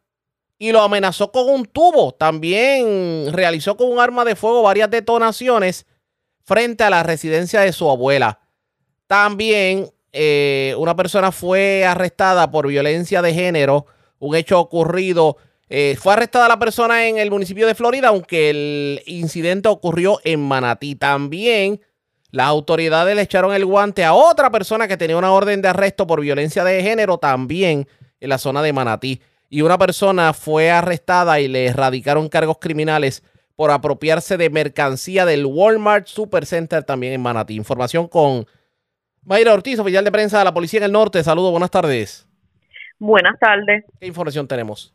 y lo amenazó con un tubo. También realizó con un arma de fuego varias detonaciones frente a la residencia de su abuela. También eh, una persona fue arrestada por violencia de género, un hecho ocurrido. eh, fue arrestada la persona en el municipio de Florida, aunque el incidente ocurrió en Manatí. También las autoridades le echaron el guante a otra persona que tenía una orden de arresto por violencia de género también en la zona de Manatí. Y una persona fue arrestada y le erradicaron cargos criminales por apropiarse de mercancía del Walmart Supercenter también en Manatí. Información con Mayra Ortiz, oficial de prensa de la Policía en el Norte. Saludos, buenas tardes. Buenas tardes. ¿Qué información tenemos?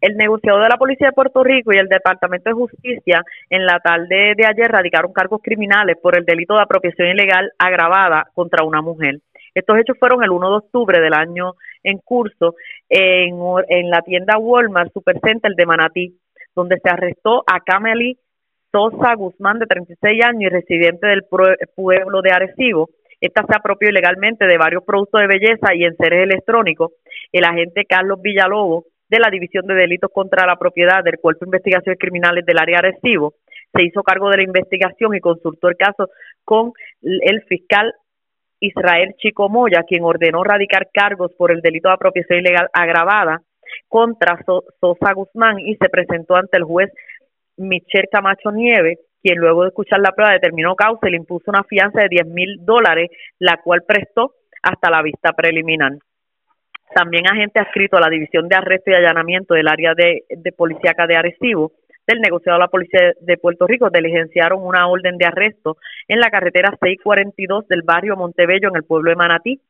El negociador de la Policía de Puerto Rico y el Departamento de Justicia en la tarde de ayer radicaron cargos criminales por el delito de apropiación ilegal agravada contra una mujer. Estos hechos fueron el 1 de octubre del año en curso en, en la tienda Walmart Supercenter de Manatí, donde se arrestó a Camely Sosa Guzmán, de 36 años y residente del pueblo de Arecibo. Esta se apropió ilegalmente de varios productos de belleza y enseres electrónicos. El agente Carlos Villalobos, de la División de Delitos contra la Propiedad del Cuerpo de Investigaciones Criminales del área Arecibo, se hizo cargo de la investigación y consultó el caso con el fiscal Israel Chico Moya, quien ordenó radicar cargos por el delito de apropiación ilegal agravada contra So- Sosa Guzmán y se presentó ante el juez Michel Camacho Nieves, quien luego de escuchar la prueba determinó causa y le impuso una fianza de 10 mil dólares, la cual prestó hasta la vista preliminar. También agente adscrito a la División de Arresto y Allanamiento del área de, de policíaca de Arecibo del negociado de la Policía de Puerto Rico diligenciaron una orden de arresto en la carretera 642 del barrio Montebello en el pueblo de Manatí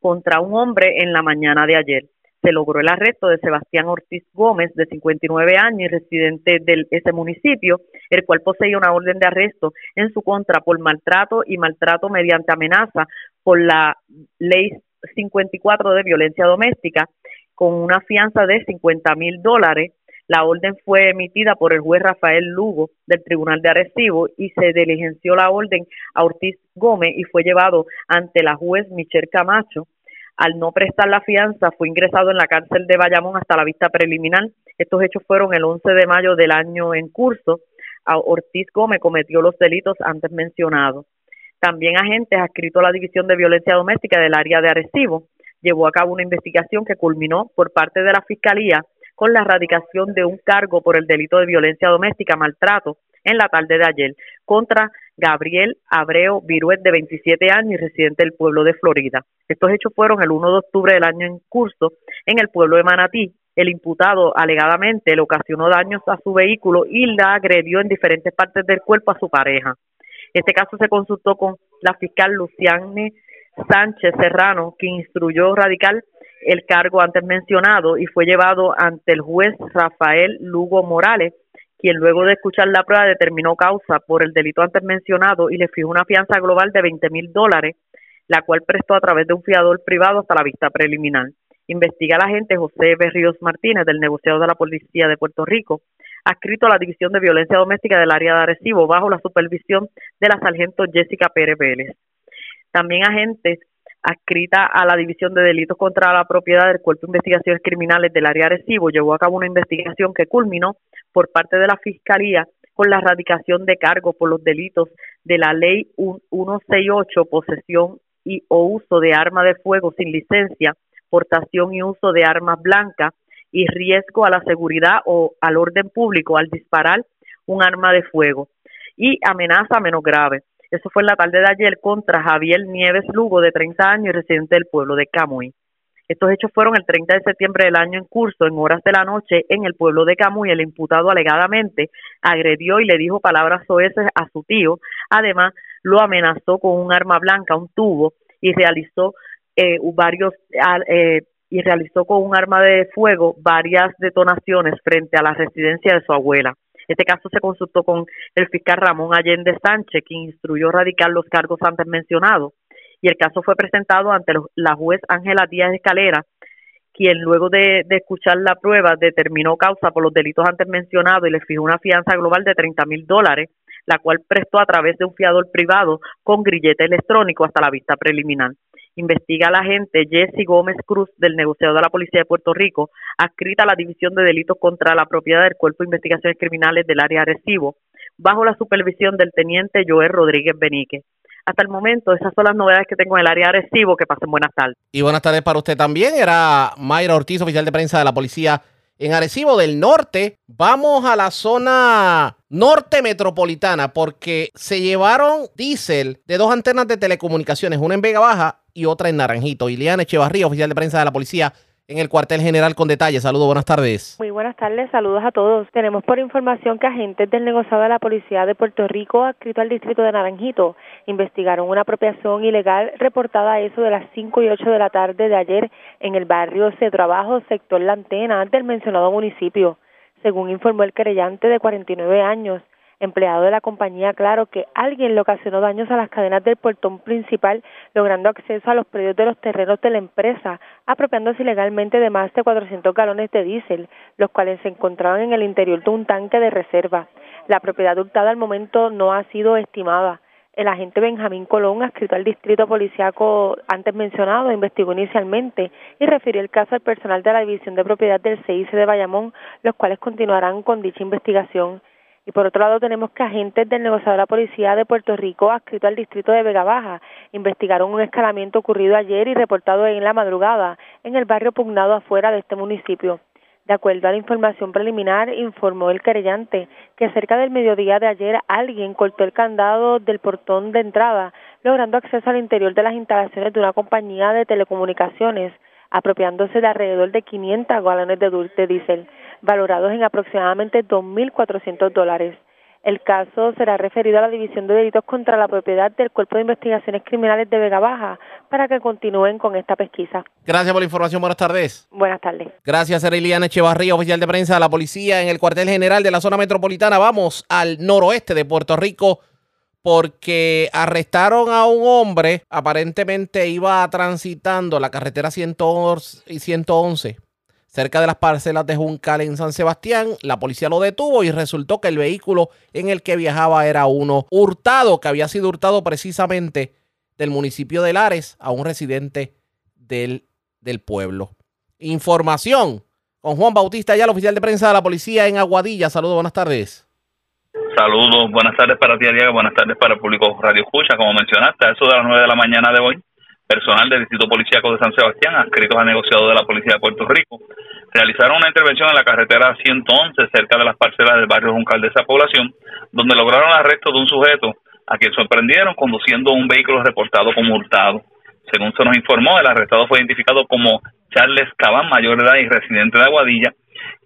contra un hombre en la mañana de ayer. Se logró el arresto de Sebastián Ortiz Gómez, de 59 años y residente de ese municipio, el cual poseía una orden de arresto en su contra por maltrato y maltrato mediante amenaza por la ley 54 de violencia doméstica con una fianza de 50 mil dólares. La orden fue emitida por el juez Rafael Lugo del Tribunal de Arecibo y se diligenció la orden a Ortiz Gómez y fue llevado ante la juez Michelle Camacho. Al no prestar la fianza, fue ingresado en la cárcel de Bayamón hasta la vista preliminar. Estos hechos fueron el 11 de mayo del año en curso. A Ortiz Gómez cometió los delitos antes mencionados. También agentes adscritos a la División de Violencia Doméstica del área de Arecibo llevó a cabo una investigación que culminó por parte de la Fiscalía con la erradicación de un cargo por el delito de violencia doméstica, maltrato, en la tarde de ayer contra Gabriel Abreu Viruet, de 27 años y residente del pueblo de Florida. Estos hechos fueron el 1 de octubre del año en curso en el pueblo de Manatí. El imputado alegadamente le ocasionó daños a su vehículo y la agredió en diferentes partes del cuerpo a su pareja. Este caso se consultó con la fiscal Luciane Sánchez Serrano, quien instruyó radical el cargo antes mencionado y fue llevado ante el juez Rafael Lugo Morales, quien luego de escuchar la prueba determinó causa por el delito antes mencionado y le fijó una fianza global de 20 mil dólares, la cual prestó a través de un fiador privado hasta la vista preliminar. Investiga el agente José Berríos Martínez del negociado de la Policía de Puerto Rico, adscrito a la División de Violencia Doméstica del área de Arecibo, bajo la supervisión de la sargento Jessica Pérez Vélez. También agentes adscrita a la División de Delitos contra la Propiedad del Cuerpo de Investigaciones Criminales del área de Arecibo, llevó a cabo una investigación que culminó por parte de la Fiscalía con la erradicación de cargos por los delitos de la Ley 168, posesión y o uso de arma de fuego sin licencia, portación y uso de armas blancas y riesgo a la seguridad o al orden público al disparar un arma de fuego y amenaza menos grave. Eso fue en la tarde de ayer contra Javier Nieves Lugo, de 30 años y residente del pueblo de Camuy. Estos hechos fueron el 30 de septiembre del año en curso, en horas de la noche, en el pueblo de Camuy. El imputado alegadamente agredió y le dijo palabras soeces a su tío. Además, lo amenazó con un arma blanca, un tubo, y realizó eh, varios eh, y realizó con un arma de fuego varias detonaciones frente a la residencia de su abuela. Este caso se consultó con el fiscal Ramón Allende Sánchez, quien instruyó radicar los cargos antes mencionados, y el caso fue presentado ante la juez Ángela Díaz Escalera, quien luego de, de, escuchar la prueba determinó causa por los delitos antes mencionados y le fijó una fianza global de 30 mil dólares, la cual prestó a través de un fiador privado con grillete electrónico hasta la vista preliminar investiga la agente Jesse Gómez Cruz del negociado de la Policía de Puerto Rico, adscrita a la División de Delitos contra la Propiedad del Cuerpo de Investigaciones Criminales del área Arecibo, bajo la supervisión del teniente Joel Rodríguez Benique. hasta el momento esas son las novedades que tengo en el área Arecibo. Que pasen buenas tardes. Y buenas tardes para usted también. Era Mayra Ortiz, oficial de prensa de la policía en Arecibo del Norte. Vamos a la zona norte metropolitana porque se llevaron diésel de dos antenas de telecomunicaciones, una en Vega Baja y otra en Naranjito. Iliana Echevarría, oficial de prensa de la policía en el cuartel general con detalles. Saludos, buenas tardes. Muy buenas tardes, saludos a todos. Tenemos por información que agentes del negociado de la Policía de Puerto Rico, adscrito al distrito de Naranjito, investigaron una apropiación ilegal reportada a eso de las 5 y 8 de la tarde de ayer en el barrio Cedrabajo, sector La Antena del mencionado municipio. Según informó el querellante de 49 años, empleado de la compañía Claro, que alguien le ocasionó daños a las cadenas del portón principal, logrando acceso a los predios de los terrenos de la empresa, apropiándose ilegalmente de más de 400 galones de diésel, los cuales se encontraban en el interior de un tanque de reserva. La propiedad hurtada al momento no ha sido estimada. El agente Benjamín Colón, adscrito al distrito policiaco antes mencionado, investigó inicialmente y refirió el caso al personal de la División de Propiedad del CIC de Bayamón, los cuales continuarán con dicha investigación. Y por otro lado tenemos que agentes del negociador de la policía de Puerto Rico, adscrito al distrito de Vega Baja, investigaron un escalamiento ocurrido ayer y reportado en la madrugada en el barrio pugnado afuera de este municipio. De acuerdo a la información preliminar, informó el querellante que cerca del mediodía de ayer alguien cortó el candado del portón de entrada, logrando acceso al interior de las instalaciones de una compañía de telecomunicaciones, apropiándose de alrededor de 500 galones de dulce diésel valorados en aproximadamente 2.400 dólares. El caso será referido a la División de Delitos contra la Propiedad del Cuerpo de Investigaciones Criminales de Vega Baja para que continúen con esta pesquisa. Gracias por la información. Buenas tardes. Buenas tardes. Gracias, Ereliana Echevarría, oficial de prensa de la policía en el cuartel general de la zona metropolitana. Vamos al noroeste de Puerto Rico porque arrestaron a un hombre. Aparentemente iba transitando la carretera 111 cerca de las parcelas de Juncal en San Sebastián. La policía lo detuvo y resultó que el vehículo en el que viajaba era uno hurtado, que había sido hurtado precisamente del municipio de Lares a un residente del, del pueblo. Información con Juan Bautista, ya el oficial de prensa de la policía en Aguadilla. Saludos, buenas tardes. Saludos, buenas tardes para ti, Diego, buenas tardes para el público Radio Escucha. Como mencionaste, a eso de las 9 de la mañana de hoy, personal del Distrito Policíaco de San Sebastián, adscritos al negociado de la Policía de Puerto Rico, realizaron una intervención en la carretera 111 cerca de las parcelas del barrio Juncal de esa población, donde lograron el arresto de un sujeto a quien sorprendieron conduciendo un vehículo reportado como hurtado. Según se nos informó, el arrestado fue identificado como Charles Cabán, mayor de edad y residente de Aguadilla,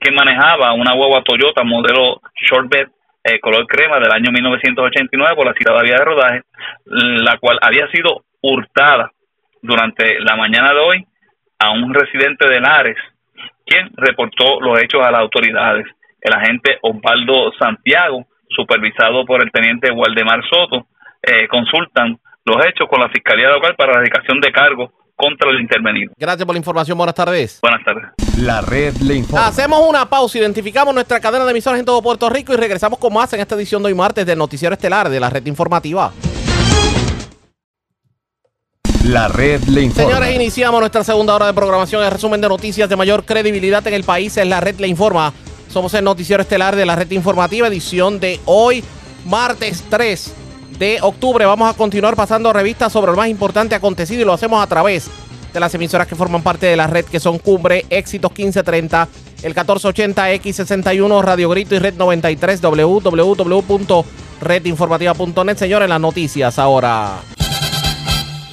que manejaba una guagua Toyota modelo Shortbed eh, color crema del año 1989 por la citada vía de rodaje, la cual había sido hurtada durante la mañana de hoy a un residente de Lares, quien reportó los hechos a las autoridades. El agente Osvaldo Santiago, supervisado por el teniente Waldemar Soto, eh, consultan los hechos con la Fiscalía Local para la erradicación de cargos contra el intervenido. Gracias por la información. Buenas tardes. Buenas tardes. La red le informa. Hacemos una pausa, identificamos nuestra cadena de emisoras en todo Puerto Rico y regresamos con más en esta edición de hoy martes del Noticiero Estelar de la Red Informativa. La red le informa. Señores, iniciamos nuestra segunda hora de programación. El resumen de noticias de mayor credibilidad en el país es La Red le informa. Somos el Noticiero Estelar de la Red Informativa, edición de hoy, martes 3 de octubre. Vamos a continuar pasando revistas sobre lo más importante acontecido y lo hacemos a través de las emisoras que forman parte de la red, que son Cumbre, Éxitos 1530, el 1480, X61, Radio Grito y Red 93, www.redinformativa.net. Señores, las noticias ahora.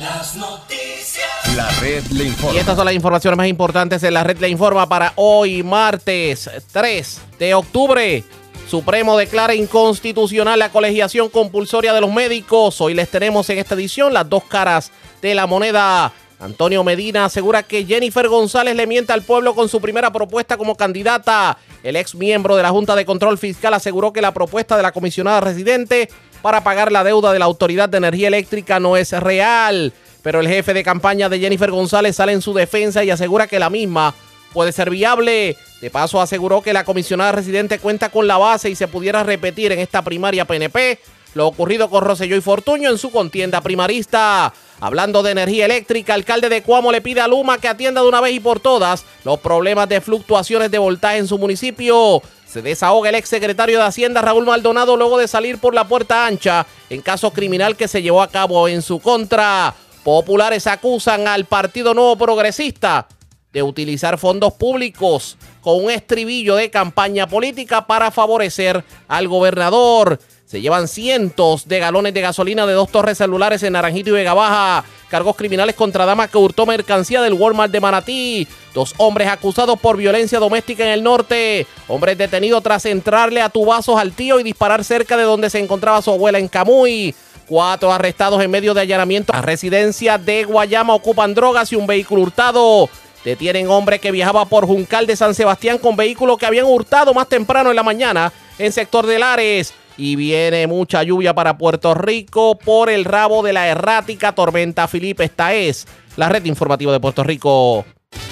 Las noticias. La red le informa. Y estas son las informaciones más importantes de la red le informa para hoy, martes 3 de octubre. Supremo declara inconstitucional la colegiación compulsoria de los médicos. Hoy les tenemos en esta edición las dos caras de la moneda. Antonio Medina asegura que Jennifer González le miente al pueblo con su primera propuesta como candidata. El ex miembro de la Junta de Control Fiscal aseguró que la propuesta de la comisionada residente para pagar la deuda de la Autoridad de Energía Eléctrica no es real. Pero el jefe de campaña de Jennifer González sale en su defensa y asegura que la misma puede ser viable. De paso, aseguró que la comisionada residente cuenta con la base y se pudiera repetir en esta primaria PNP lo ocurrido con Rosselló y Fortuño en su contienda primarista. Hablando de energía eléctrica, alcalde de Cuamo le pide a Luma que atienda de una vez y por todas los problemas de fluctuaciones de voltaje en su municipio. Se desahoga el exsecretario de Hacienda Raúl Maldonado luego de salir por la puerta ancha en caso criminal que se llevó a cabo en su contra. Populares acusan al Partido Nuevo Progresista de utilizar fondos públicos con un estribillo de campaña política para favorecer al gobernador. Se llevan cientos de galones de gasolina de dos torres celulares en Naranjito y Vega Baja. Cargos criminales contra dama que hurtó mercancía del Walmart de Manatí. Dos hombres acusados por violencia doméstica en el norte. Hombres detenidos tras entrarle a tubazos al tío y disparar cerca de donde se encontraba su abuela en Camuy. Cuatro arrestados en medio de allanamiento a residencia de Guayama ocupan drogas y un vehículo hurtado. Detienen hombre que viajaba por Juncal de San Sebastián con vehículo que habían hurtado más temprano en la mañana en sector de Lares. Y viene mucha lluvia para Puerto Rico por el rabo de la errática tormenta Felipe. Esta es la red informativa de Puerto Rico.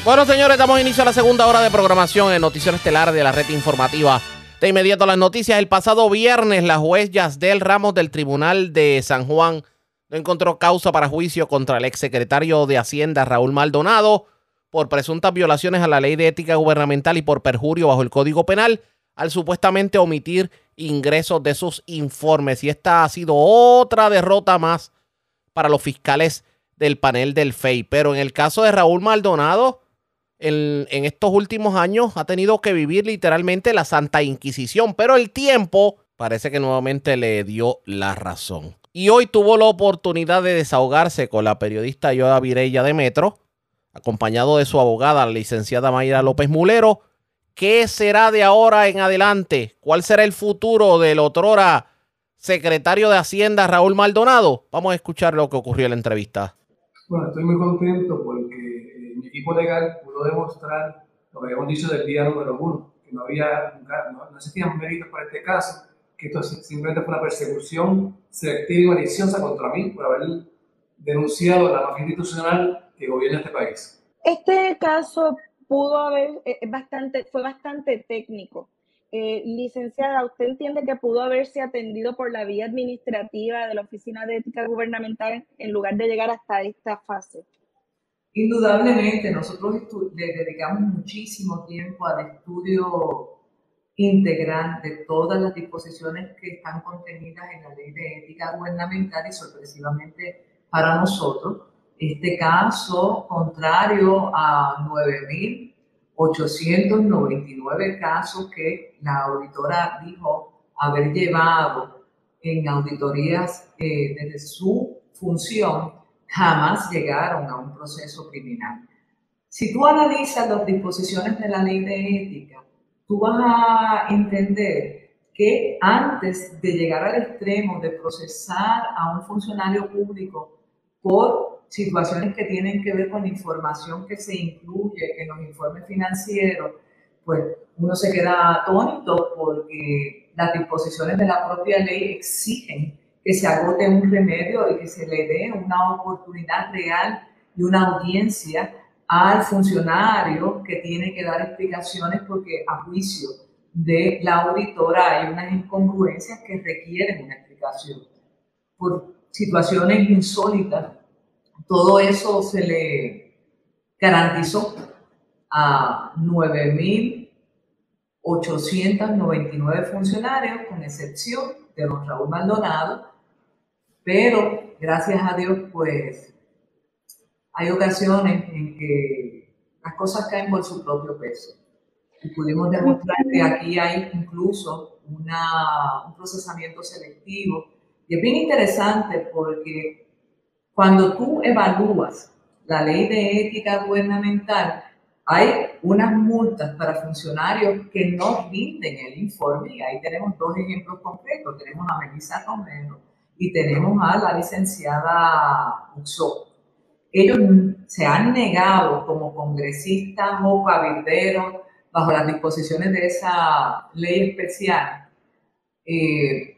Bueno, señores, damos inicio a la segunda hora de programación en Noticiero Estelar de la red informativa. De inmediato las noticias, el pasado viernes la juez Yasdel Ramos del Tribunal de San Juan no encontró causa para juicio contra el exsecretario de Hacienda Raúl Maldonado por presuntas violaciones a la ley de ética gubernamental y por perjurio bajo el Código Penal al supuestamente omitir ingresos de sus informes. Y esta ha sido otra derrota más para los fiscales del panel del FEI. Pero en el caso de Raúl Maldonado, en, estos últimos años ha tenido que vivir literalmente la Santa Inquisición, pero el tiempo parece que nuevamente le dio la razón. Y hoy tuvo la oportunidad de desahogarse con la periodista Yoda Virella de Metro, acompañado de su abogada, la licenciada Mayra López Mulero. ¿Qué será de ahora en adelante? ¿Cuál será el futuro del otrora secretario de Hacienda Raúl Maldonado? Vamos a escuchar lo que ocurrió en la entrevista. Bueno, estoy muy contento porque mi equipo legal pudo demostrar lo que habíamos dicho del día número uno, que no, había, no, no existían méritos para este caso, que esto simplemente fue una persecución selectiva y maliciosa contra mí por haber denunciado la mafia institucional que gobierna este país. Este caso pudo haber, eh, bastante, fue bastante técnico. Eh, licenciada, ¿usted entiende que pudo haberse atendido por la vía administrativa de la Oficina de Ética Gubernamental en lugar de llegar hasta esta fase? Indudablemente, nosotros le dedicamos muchísimo tiempo al estudio integral de todas las disposiciones que están contenidas en la ley de ética gubernamental y sorpresivamente para nosotros, este caso, contrario a 9.899 casos que la auditora dijo haber llevado en auditorías eh, desde su función, jamás llegaron a un proceso criminal. Si tú analizas las disposiciones de la ley de ética, tú vas a entender que antes de llegar al extremo de procesar a un funcionario público por situaciones que tienen que ver con información que se incluye en los informes financieros, pues uno se queda atónito porque las disposiciones de la propia ley exigen que se agote un remedio y que se le dé una oportunidad real y una audiencia al funcionario que tiene que dar explicaciones porque a juicio de la auditora hay unas incongruencias que requieren una explicación. Por situaciones insólitas, todo eso se le garantizó a 9.899 funcionarios, con excepción de don Raúl Maldonado, pero gracias a Dios, pues hay ocasiones en que las cosas caen por su propio peso. Y pudimos demostrar que aquí hay incluso un procesamiento selectivo. Y es bien interesante porque cuando tú evalúas la ley de ética gubernamental, hay unas multas para funcionarios que no rinden el informe. Y ahí tenemos dos ejemplos concretos. Tenemos a Melissa Romero y tenemos a la licenciada Uxo. Ellos se han negado como congresistas o cabilderos bajo las disposiciones de esa ley especial. Eh,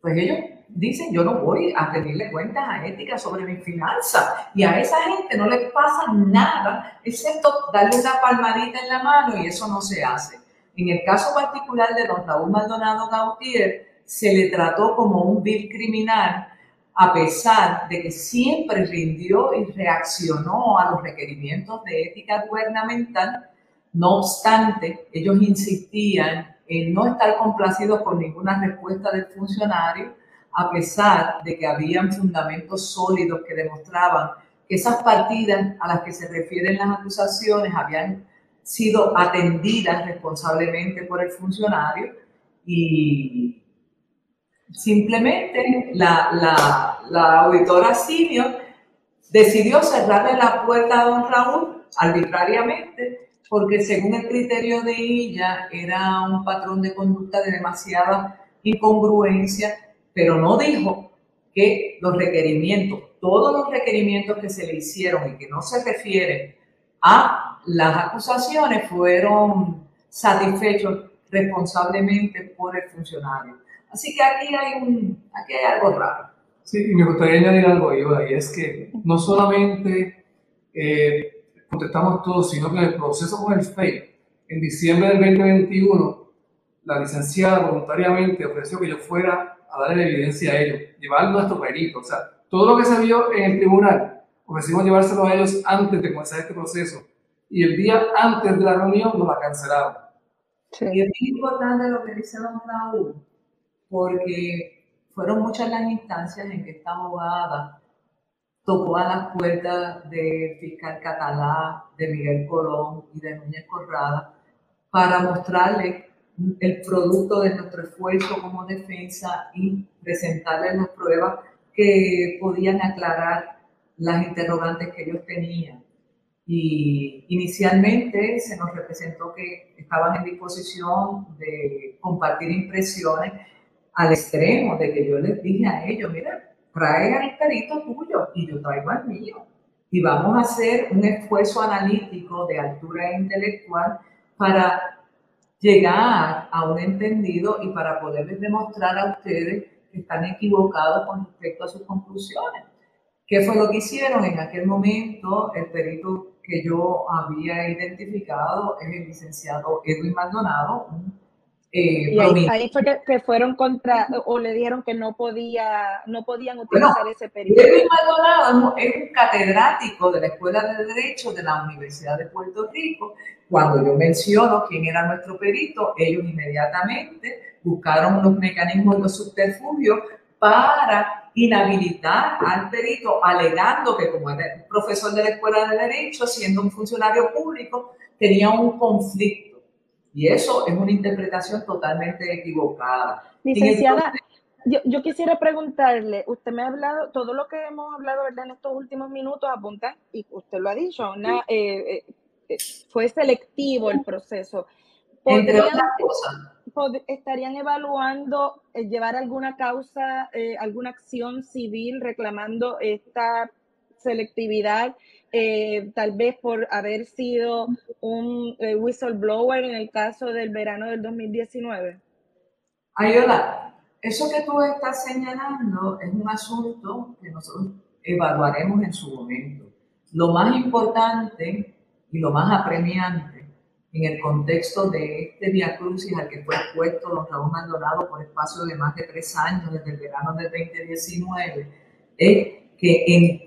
pues ellos dicen, yo no voy a rendirle cuentas a ética sobre mis finanzas. Y a esa gente no les pasa nada, excepto darle una palmadita en la mano y eso no se hace. En el caso particular de don Raúl Maldonado Gautier, se le trató como un vil criminal a pesar de que siempre rindió y reaccionó a los requerimientos de ética gubernamental, no obstante, ellos insistían en no estar complacidos con ninguna respuesta del funcionario, a pesar de que habían fundamentos sólidos que demostraban que esas partidas a las que se refieren las acusaciones habían sido atendidas responsablemente por el funcionario y simplemente la, auditora Simio decidió cerrarle la puerta a don Raúl arbitrariamente porque según el criterio de ella era un patrón de conducta de demasiada incongruencia, pero no dijo que los requerimientos, todos los requerimientos que se le hicieron y que no se refieren a las acusaciones fueron satisfechos responsablemente por el funcionario. Así que aquí hay, un, aquí hay algo raro. Sí, y me gustaría añadir algo ahí, y es que no solamente eh, contestamos todos, sino que en el proceso con el FEI, en diciembre del 2021, la licenciada voluntariamente ofreció que yo fuera a darle evidencia a ellos, llevar nuestro perito, o sea, todo lo que se vio en el tribunal, ofrecimos llevárselo a ellos antes de comenzar este proceso, y el día antes de la reunión nos la cancelaron. Y es muy importante lo que dice don Raúl, porque fueron muchas las instancias en que esta abogada tocó a las puertas del fiscal Catalá, de Miguel Colón y de Núñez Corrada para mostrarle el producto de nuestro esfuerzo como defensa y presentarles las pruebas que podían aclarar las interrogantes que ellos tenían. Y inicialmente se nos representó que estaban en disposición de compartir impresiones al extremo de que yo les dije a ellos, mira, trae al perito tuyo y yo traigo al mío. Y vamos a hacer un esfuerzo analítico de altura intelectual para llegar a un entendido y para poderles demostrar a ustedes que están equivocados con respecto a sus conclusiones. ¿Qué fue lo que hicieron? En aquel momento, el perito que yo había identificado es el licenciado Edwin Maldonado, eh, y ahí, fue que, fueron contra o le dijeron que no podía no podían utilizar ese periodo. Maldonado es un catedrático de la Escuela de Derecho de la Universidad de Puerto Rico. Cuando yo menciono quién era nuestro perito, ellos inmediatamente buscaron unos mecanismos y los subterfugios para inhabilitar al perito, alegando que como era profesor de la Escuela de Derecho, siendo un funcionario público, tenía un conflicto y eso es una interpretación totalmente equivocada. Licenciada, yo, quisiera preguntarle, usted me ha hablado, todo lo que hemos hablado ¿verdad? en estos últimos minutos apunta, y usted lo ha dicho, una, eh, eh, fue selectivo el proceso. Entre otras cosas. ¿Estarían evaluando eh, llevar alguna causa, alguna acción civil reclamando esta selectividad eh, tal vez por haber sido un eh, whistleblower en el caso del verano del 2019? Ayola, eso que tú estás señalando es un asunto que nosotros evaluaremos en su momento. Lo más importante y lo más apremiante en el contexto de este Via Crucis al que fue expuesto don Raúl Maldonado por espacio de más de tres años, desde el verano del 2019, es que en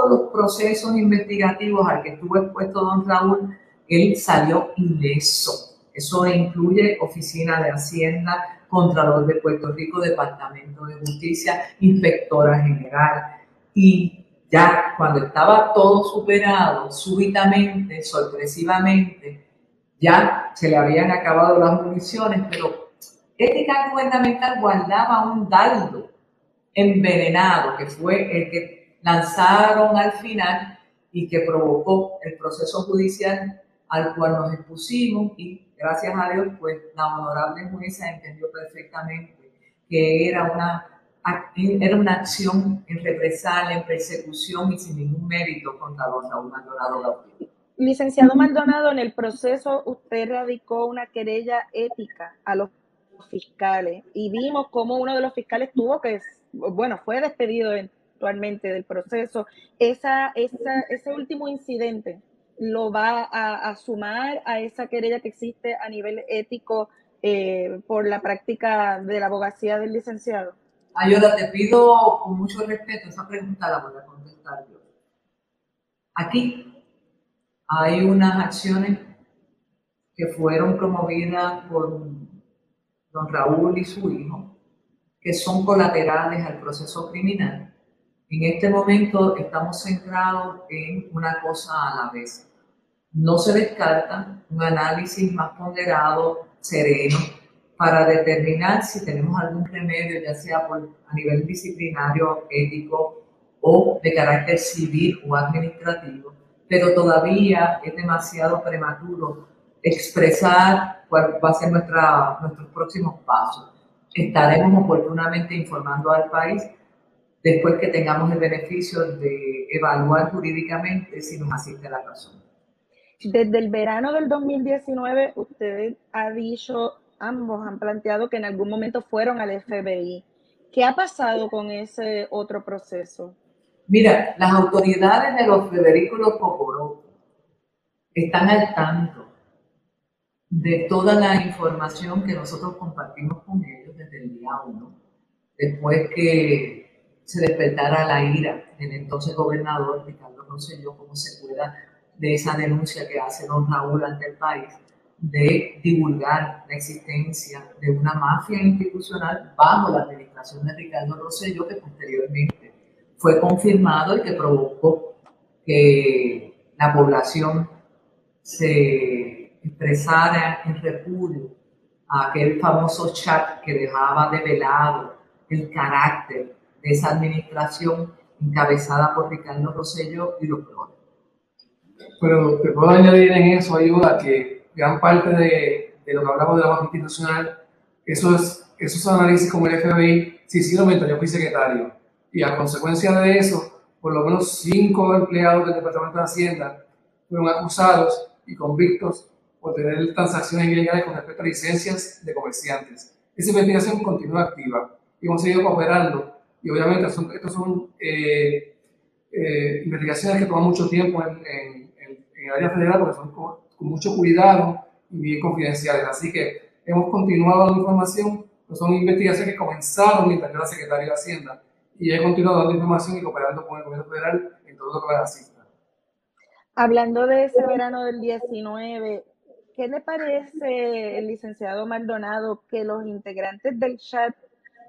todos los procesos investigativos al que estuvo expuesto don Raúl, él salió ileso. Eso incluye Oficina de Hacienda, Contralor de Puerto Rico, Departamento de Justicia, Inspectora General. Y ya cuando estaba todo superado, súbitamente, sorpresivamente, ya se le habían acabado las municiones, pero ética gubernamental guardaba un dardo envenenado, que fue el que lanzaron al final y que provocó el proceso judicial al cual nos expusimos y gracias a Dios, pues la honorable jueza entendió perfectamente que era una, era una acción en represalia, en persecución y sin ningún mérito contra don Raúl Maldonado Licenciado Maldonado, en el proceso usted radicó una querella ética a los fiscales y vimos cómo uno de los fiscales tuvo que bueno, fue despedido eventualmente del proceso, esa, esa, ese último incidente lo va a, sumar a esa querella que existe a nivel ético eh, por la práctica de la abogacía del licenciado? Ayola, te pido con mucho respeto, esa pregunta la voy a contestar yo. Aquí hay unas acciones que fueron promovidas por don Raúl y su hijo, que son colaterales al proceso criminal. En este momento estamos centrados en una cosa a la vez. No se descarta un análisis más ponderado, sereno, para determinar si tenemos algún remedio, ya sea por, a nivel disciplinario, ético o de carácter civil o administrativo, pero todavía es demasiado prematuro expresar cuál va a ser nuestra, nuestros próximos pasos. Estaremos oportunamente informando al país después que tengamos el beneficio de evaluar jurídicamente si nos asiste la razón. Desde el verano del 2019, usted ha dicho ambos han planteado que en algún momento fueron al FBI. ¿Qué ha pasado con ese otro proceso? Mira, las autoridades de los Federico y los están al tanto de toda la información que nosotros compartimos con ellos desde el día 1, después que se despertara la ira del entonces gobernador Ricardo Rosselló como secuela de esa denuncia que hace don Raúl ante el país de divulgar la existencia de una mafia institucional bajo la administración de Ricardo Rosselló, que posteriormente fue confirmado y que provocó que la población se expresara en repudio a aquel famoso chat que dejaba develado el carácter de esa administración encabezada por Ricardo Rosselló y los Flores. Pero te puedo añadir en eso, ayuda, que gran parte de, de lo que hablamos de la baja institucional, esos, esos análisis como el FBI se hicieron mientras yo fui secretario. Y a consecuencia de eso, por lo menos cinco empleados del Departamento de Hacienda fueron acusados y convictos por tener transacciones ilegales con respecto a licencias de comerciantes. Esa investigación continúa activa y hemos seguido cooperando. Y obviamente son, estos son eh, eh, investigaciones que toman mucho tiempo en, en, en, el área federal porque son con mucho cuidado y bien confidenciales. Así que hemos continuado la información, pues son investigaciones que comenzaron mientras yo era secretario de Hacienda y he continuado dando información y cooperando con el gobierno federal en todo lo que va a Hablando de ese verano del 19, ¿qué le parece, el licenciado Maldonado, que los integrantes del chat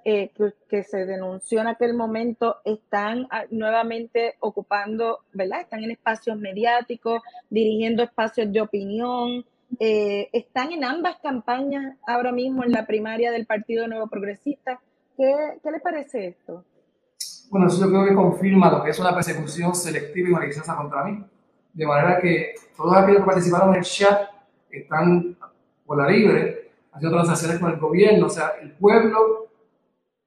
eh, que, se denunció en aquel momento están ah, nuevamente ocupando, ¿verdad? Están en espacios mediáticos, dirigiendo espacios de opinión, eh, están en ambas campañas ahora mismo en la primaria del Partido Nuevo Progresista. ¿Qué, qué le parece esto? Bueno, eso yo creo que confirma lo que es una persecución selectiva y maliciosa contra mí. De manera que todos aquellos que participaron en el chat están por la libre, haciendo transacciones con el gobierno. O sea, el pueblo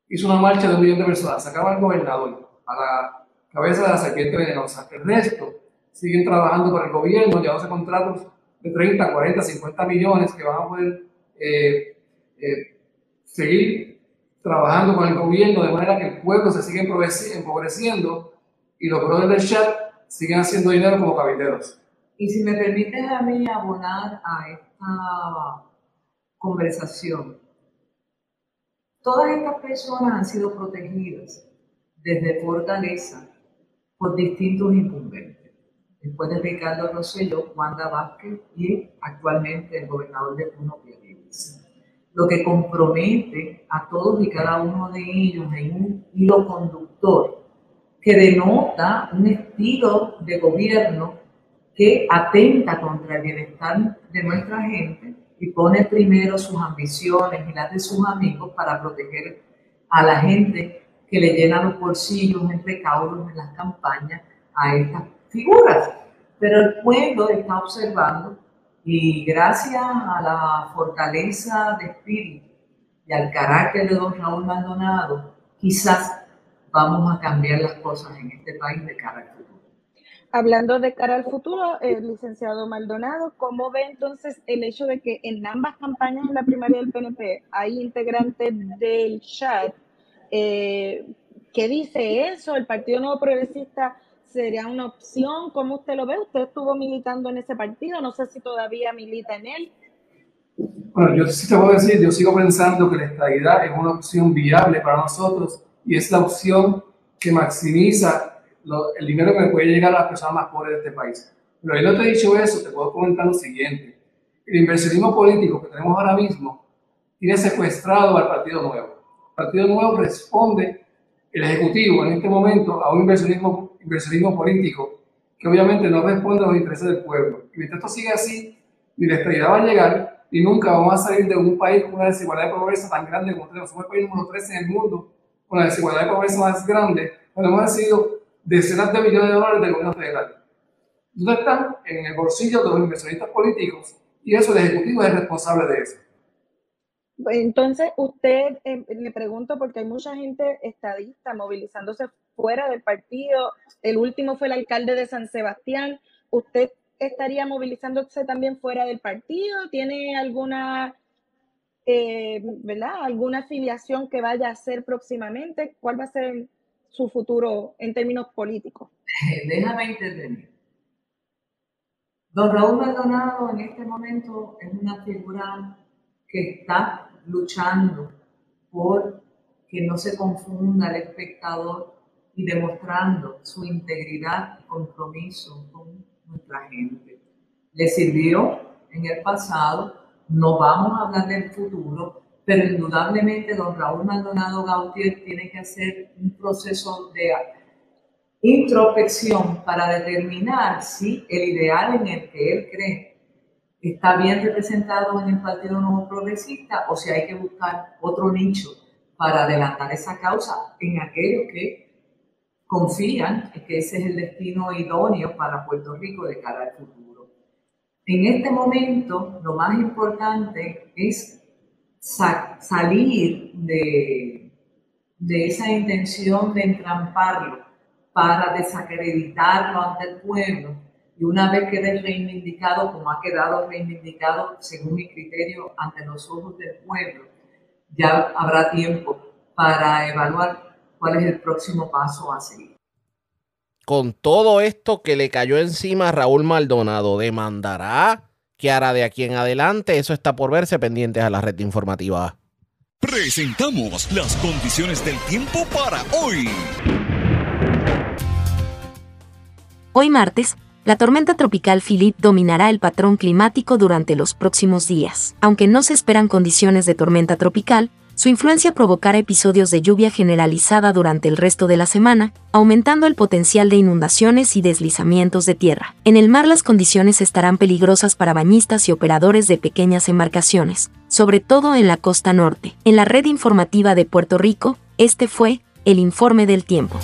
hizo una marcha de un millón de personas, sacaba al gobernador a la cabeza de la serpiente venenosa. El resto siguen trabajando para el gobierno, llevándose contratos de 30, 40, 50 millones que van a poder eh, eh, seguir trabajando con el gobierno de manera que el pueblo se siga empobreciendo y los brothers del chat siguen haciendo dinero como cabilderos. Y si me permites a mí abonar a esta conversación, Todas estas personas han sido protegidas desde Fortaleza por distintos incumbentes. Después de Ricardo Rosselló, Wanda Vázquez y actualmente el gobernador de Puno, Pierluisi. Lo que compromete a todos y cada uno de ellos en un hilo conductor que denota un estilo de gobierno que atenta contra el bienestar de nuestra gente y pone primero sus ambiciones y las de sus amigos para proteger a la gente que le llena los bolsillos en recaudos en las campañas a estas figuras. Pero el pueblo está observando y gracias a la fortaleza de espíritu y al carácter de don Raúl Maldonado, quizás vamos a cambiar las cosas en este país de carácter Hablando de cara al futuro, el licenciado Maldonado, ¿cómo ve entonces el hecho de que en ambas campañas en la primaria del PNP hay integrantes del chat? Eh, ¿Qué dice eso? ¿El Partido Nuevo Progresista sería una opción? ¿Cómo usted lo ve? Usted estuvo militando en ese partido, no sé si todavía milita en él. Bueno, yo sí te puedo decir, yo sigo pensando que la estabilidad es una opción viable para nosotros y es la opción que maximiza lo- el dinero que puede llegar a las personas más pobres de este país. Pero yo no te he dicho eso, te puedo comentar lo siguiente. El inversionismo político que tenemos ahora mismo tiene secuestrado al Partido Nuevo. El Partido Nuevo responde, el Ejecutivo en este momento, a un inversionismo, inversionismo político que obviamente no responde a los intereses del pueblo. Y mientras esto sigue así, ni la estabilidad va a llegar y nunca vamos a salir de un país con una desigualdad de pobreza tan grande como tenemos. Somos el país número 13 en el mundo con la desigualdad de pobreza más grande, cuando hemos recibido decenas de millones de dólares del gobierno federal. ¿Dónde están? En el bolsillo de los inversionistas políticos y eso el Ejecutivo es responsable de eso. Entonces, usted, eh, le pregunto, porque hay mucha gente estadista movilizándose fuera del partido. El último fue el alcalde de San Sebastián. ¿Usted estaría movilizándose también fuera del partido? ¿Tiene alguna, eh, ¿verdad? alguna afiliación que vaya a hacer próximamente? ¿Cuál va a ser su futuro en términos políticos? Déjame intervenir. Don Raúl Maldonado en este momento es una figura que está luchando por que no se confunda el espectador y demostrando su integridad y compromiso con nuestra gente. Le sirvió en el pasado, no vamos a hablar del futuro, pero indudablemente don Raúl Maldonado Gautier tiene que hacer un proceso de introspección para determinar si el ideal en el que él cree está bien representado en el Partido Nuevo Progresista o si hay que buscar otro nicho para adelantar esa causa en aquellos que confían en que ese es el destino idóneo para Puerto Rico de cara al futuro. En este momento, lo más importante es sa- salir de, de esa intención de entramparlo para desacreditarlo ante el pueblo y una vez quede reivindicado como ha quedado reivindicado según mi criterio ante los ojos del pueblo, ya habrá tiempo para evaluar cuál es el próximo paso a seguir. Con todo esto que le cayó encima a Raúl Maldonado, ¿demandará? ¿Qué hará de aquí en adelante? Eso está por verse pendientes a la red informativa. Presentamos las condiciones del tiempo para hoy. Hoy martes, la tormenta tropical Philip dominará el patrón climático durante los próximos días. Aunque no se esperan condiciones de tormenta tropical, su influencia provocará episodios de lluvia generalizada durante el resto de la semana, aumentando el potencial de inundaciones y deslizamientos de tierra. En el mar las condiciones estarán peligrosas para bañistas y operadores de pequeñas embarcaciones, sobre todo en la costa norte. En la red informativa de Puerto Rico, este fue el informe del tiempo.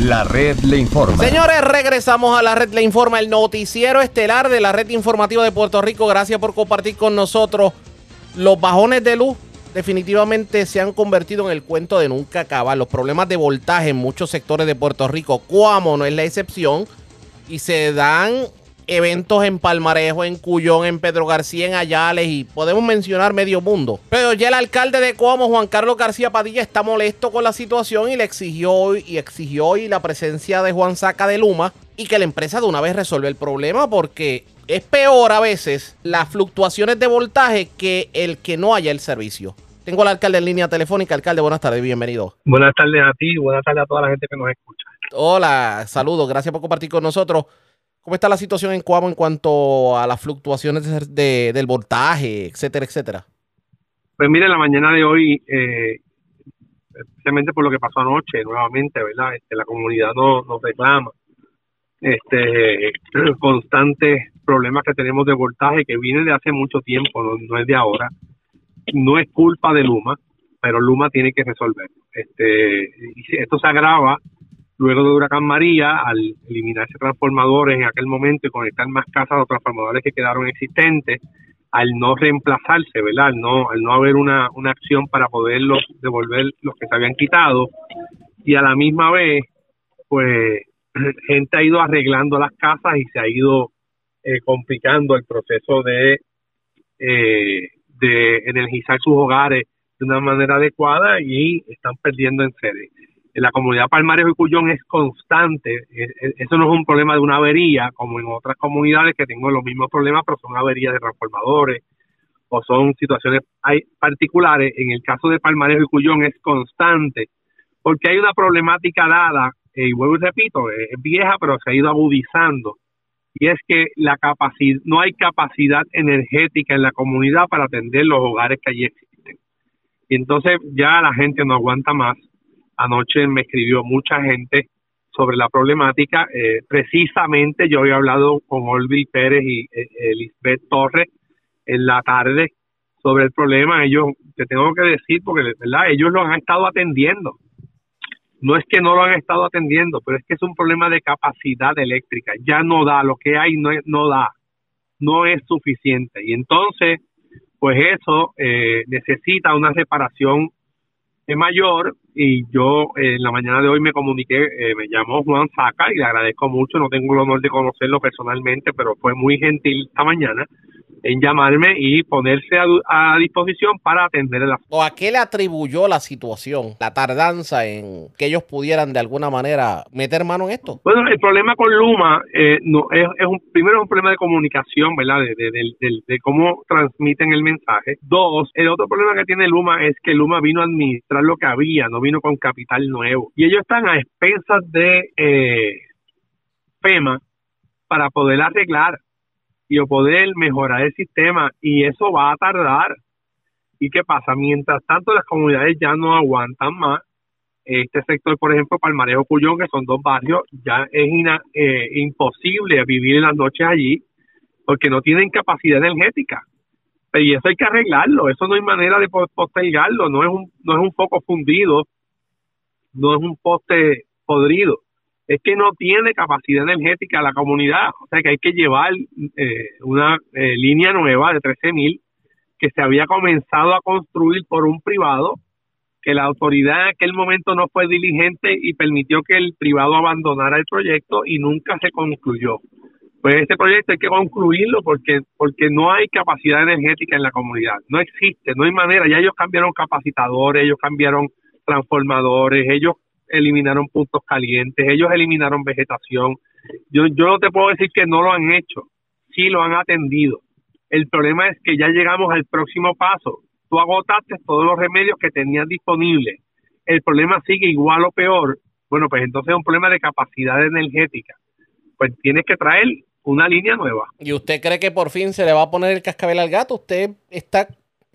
La red le informa. Señores, regresamos a la red Le Informa, el noticiero estelar de la red informativa de Puerto Rico. Gracias por compartir con nosotros. Los bajones de luz definitivamente se han convertido en el cuento de nunca acabar. Los problemas de voltaje en muchos sectores de Puerto Rico, Cuamo no es la excepción, y se dan eventos en Palmarejo, en Cuyón, en Pedro García, en Ayales y podemos mencionar medio mundo. Pero ya el alcalde de Cuamo, Juan Carlos García Padilla, está molesto con la situación y le exigió y exigió hoy la presencia de Juan Saca de Luma y que la empresa de una vez resuelva el problema porque es peor a veces las fluctuaciones de voltaje que el que no haya el servicio. Tengo al alcalde en línea telefónica. Alcalde, buenas tardes, bienvenido. Buenas tardes a ti, buenas tardes a toda la gente que nos escucha. Hola, saludos, gracias por compartir con nosotros. ¿Cómo está la situación en Cuamo en cuanto a las fluctuaciones de- de- del voltaje, etcétera, etcétera? Pues mire, la mañana de hoy, eh, especialmente por lo que pasó anoche, nuevamente, ¿verdad? Este, la comunidad no- nos reclama este constantes problemas que tenemos de voltaje que viene de hace mucho tiempo, no, no es de ahora. No es culpa de Luma, pero Luma tiene que resolverlo. Este, esto se agrava luego de Huracán María, al eliminarse transformadores en aquel momento y conectar más casas o transformadores que quedaron existentes, al no reemplazarse, ¿verdad? Al no, al no haber una, una acción para poderlos devolver los que se habían quitado y a la misma vez, pues, gente ha ido arreglando las casas y se ha ido eh, complicando el proceso de, eh, de energizar sus hogares de una manera adecuada y están perdiendo en sede. En la comunidad Palmarejo y Cuyón es constante, eh, eh, eso no es un problema de una avería como en otras comunidades que tengo los mismos problemas, pero son averías de transformadores o son situaciones particulares. En el caso de Palmarejo y Cuyón es constante, porque hay una problemática dada, eh, y vuelvo y repito, es vieja, pero se ha ido agudizando, y es que la capacidad, no hay capacidad energética en la comunidad para atender los hogares que allí existen. Y entonces ya la gente no aguanta más. Anoche me escribió mucha gente sobre la problemática. Eh, precisamente yo había hablado con Olvi Pérez y eh, Elizabeth Torres en la tarde sobre el problema. Ellos, te tengo que decir, porque ¿verdad? ellos lo han estado atendiendo. No es que no lo han estado atendiendo, pero es que es un problema de capacidad eléctrica. Ya no da, lo que hay no, no da, no es suficiente. Y entonces, pues eso eh, necesita una separación mayor y yo en la mañana de hoy me comuniqué, eh, me llamó Juan Saca y le agradezco mucho, no tengo el honor de conocerlo personalmente, pero fue muy gentil esta mañana en llamarme y ponerse a, disposición para atender el asunto. ¿A qué le atribuyó la situación, la tardanza en que ellos pudieran de alguna manera meter mano en esto? Bueno, el problema con Luma eh, no es, un, primero es un problema de comunicación, ¿verdad? De, cómo transmiten el mensaje. Dos, el otro problema que tiene Luma es que Luma vino a administrar lo que había, no vino con capital nuevo. Y ellos están a expensas de eh, FEMA para poder arreglar y poder mejorar el sistema y eso va a tardar. ¿Y qué pasa? Mientras tanto las comunidades ya no aguantan más, este sector, por ejemplo, Palmarejo Cuyón, que son dos barrios, ya es eh, imposible vivir en las noches allí porque no tienen capacidad energética. Y eso hay que arreglarlo, eso no hay manera de postergarlo, no es un, no es un foco fundido, no es un poste podrido es que no tiene capacidad energética la comunidad. O sea que hay que llevar eh, una eh, línea nueva de 13.000 que se había comenzado a construir por un privado, que la autoridad en aquel momento no fue diligente y permitió que el privado abandonara el proyecto y nunca se concluyó. Pues este proyecto hay que concluirlo porque, porque no hay capacidad energética en la comunidad. No existe, no hay manera. Ya ellos cambiaron capacitadores, ellos cambiaron transformadores, ellos eliminaron puntos calientes, ellos eliminaron vegetación. Yo, yo no te puedo decir que no lo han hecho, sí lo han atendido. El problema es que ya llegamos al próximo paso. Tú agotaste todos los remedios que tenías disponibles. El problema sigue igual o peor. Bueno, pues entonces es un problema de capacidad energética. Pues tienes que traer una línea nueva. ¿Y usted cree que por fin se le va a poner el cascabel al gato? ¿Usted está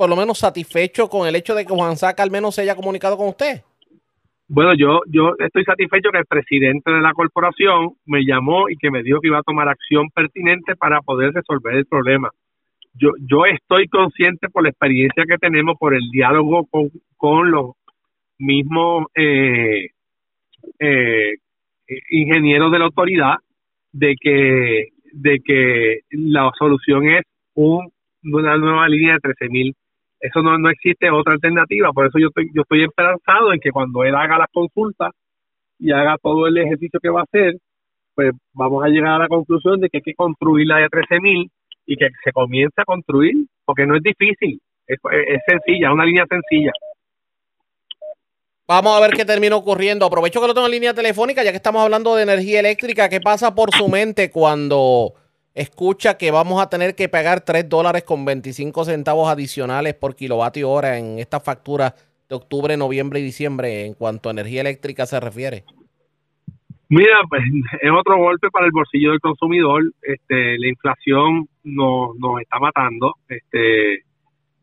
por lo menos satisfecho con el hecho de que Juan Saca al menos se haya comunicado con usted? Bueno, yo, yo estoy satisfecho que el presidente de la corporación me llamó y que me dijo que iba a tomar acción pertinente para poder resolver el problema. Yo, yo estoy consciente por la experiencia que tenemos, por el diálogo con, con los mismos eh, eh, ingenieros de la autoridad, de que, de que la solución es un, una nueva línea de 13 mil eso no, no existe otra alternativa. Por eso yo estoy, yo estoy esperanzado en que cuando él haga las consultas y haga todo el ejercicio que va a hacer, pues vamos a llegar a la conclusión de que hay que construir la de 13.000 y que se comience a construir, porque no es difícil, es, es sencilla, es una línea sencilla. Vamos a ver qué termina ocurriendo. Aprovecho que lo tengo en línea telefónica, ya que estamos hablando de energía eléctrica. ¿Qué pasa por su mente cuando escucha que vamos a tener que pagar 3 dólares con 25 centavos adicionales por kilovatio hora en esta factura de octubre, noviembre y diciembre en cuanto a energía eléctrica se refiere? Mira, pues es otro golpe para el bolsillo del consumidor. Este, la inflación nos, nos está matando. Este,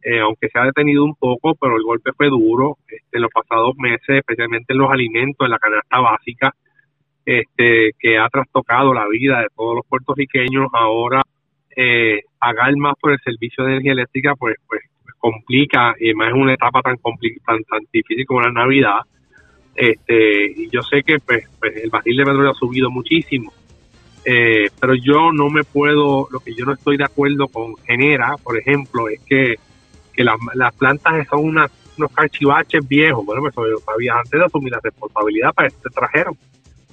eh, aunque se ha detenido un poco, pero el golpe fue duro. Este, en los pasados meses, especialmente en los alimentos, en la canasta básica, este, que ha trastocado la vida de todos los puertorriqueños, ahora eh, pagar más por el servicio de energía eléctrica pues, pues, pues complica y más en una etapa tan, tan, tan difícil como la Navidad. Este, y yo sé que pues, pues el barril de petróleo ha subido muchísimo, eh, pero yo no me puedo, lo que yo no estoy de acuerdo con Genera, por ejemplo, es que, que las, las plantas son unas, unos cachivaches viejos, bueno, pues todavía antes de asumir la responsabilidad para este trajeron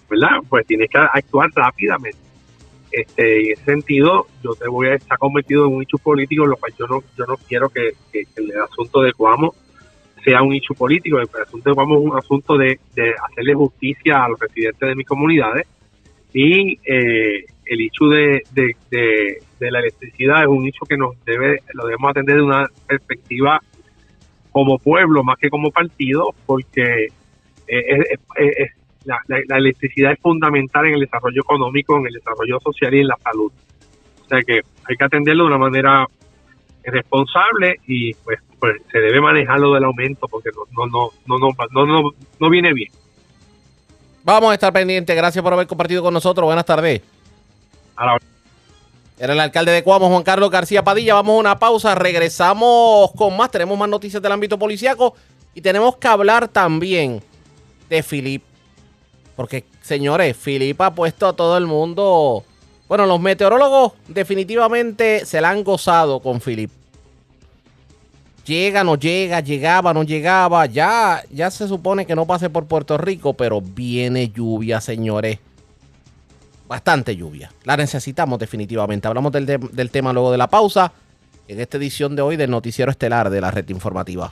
¿verdad? Pues tienes que actuar rápidamente. Este, en ese sentido, yo te voy a estar convertido en un hecho político, lo cual yo no, yo no quiero que, el asunto de Guamo sea un hecho político. El asunto de Guamo es un asunto de, hacerle justicia a los residentes de mis comunidades y eh, el hecho de, de la electricidad es un hecho que nos debe, lo debemos atender de una perspectiva como pueblo más que como partido, porque eh, la, la, electricidad es fundamental en el desarrollo económico, en el desarrollo social y en la salud. O sea que hay que atenderlo de una manera responsable y pues, pues se debe manejarlo del aumento porque no no no no no no, no viene bien. Vamos a estar pendientes. Gracias por haber compartido con nosotros. Buenas tardes. Era el alcalde de Cuamo, Juan Carlos García Padilla. Vamos a una pausa. Regresamos con más. Tenemos más noticias del ámbito policiaco. Y tenemos que hablar también de Filip. Porque, señores, Filip ha puesto a todo el mundo. Bueno, los meteorólogos definitivamente se la han gozado con Filip llega, no llega, llegaba, no llegaba. Ya, ya se supone que no pase por Puerto Rico, pero viene lluvia, señores. Bastante lluvia. La necesitamos definitivamente. Hablamos del, del tema luego de la pausa. En esta edición de hoy del Noticiero Estelar de la Red Informativa.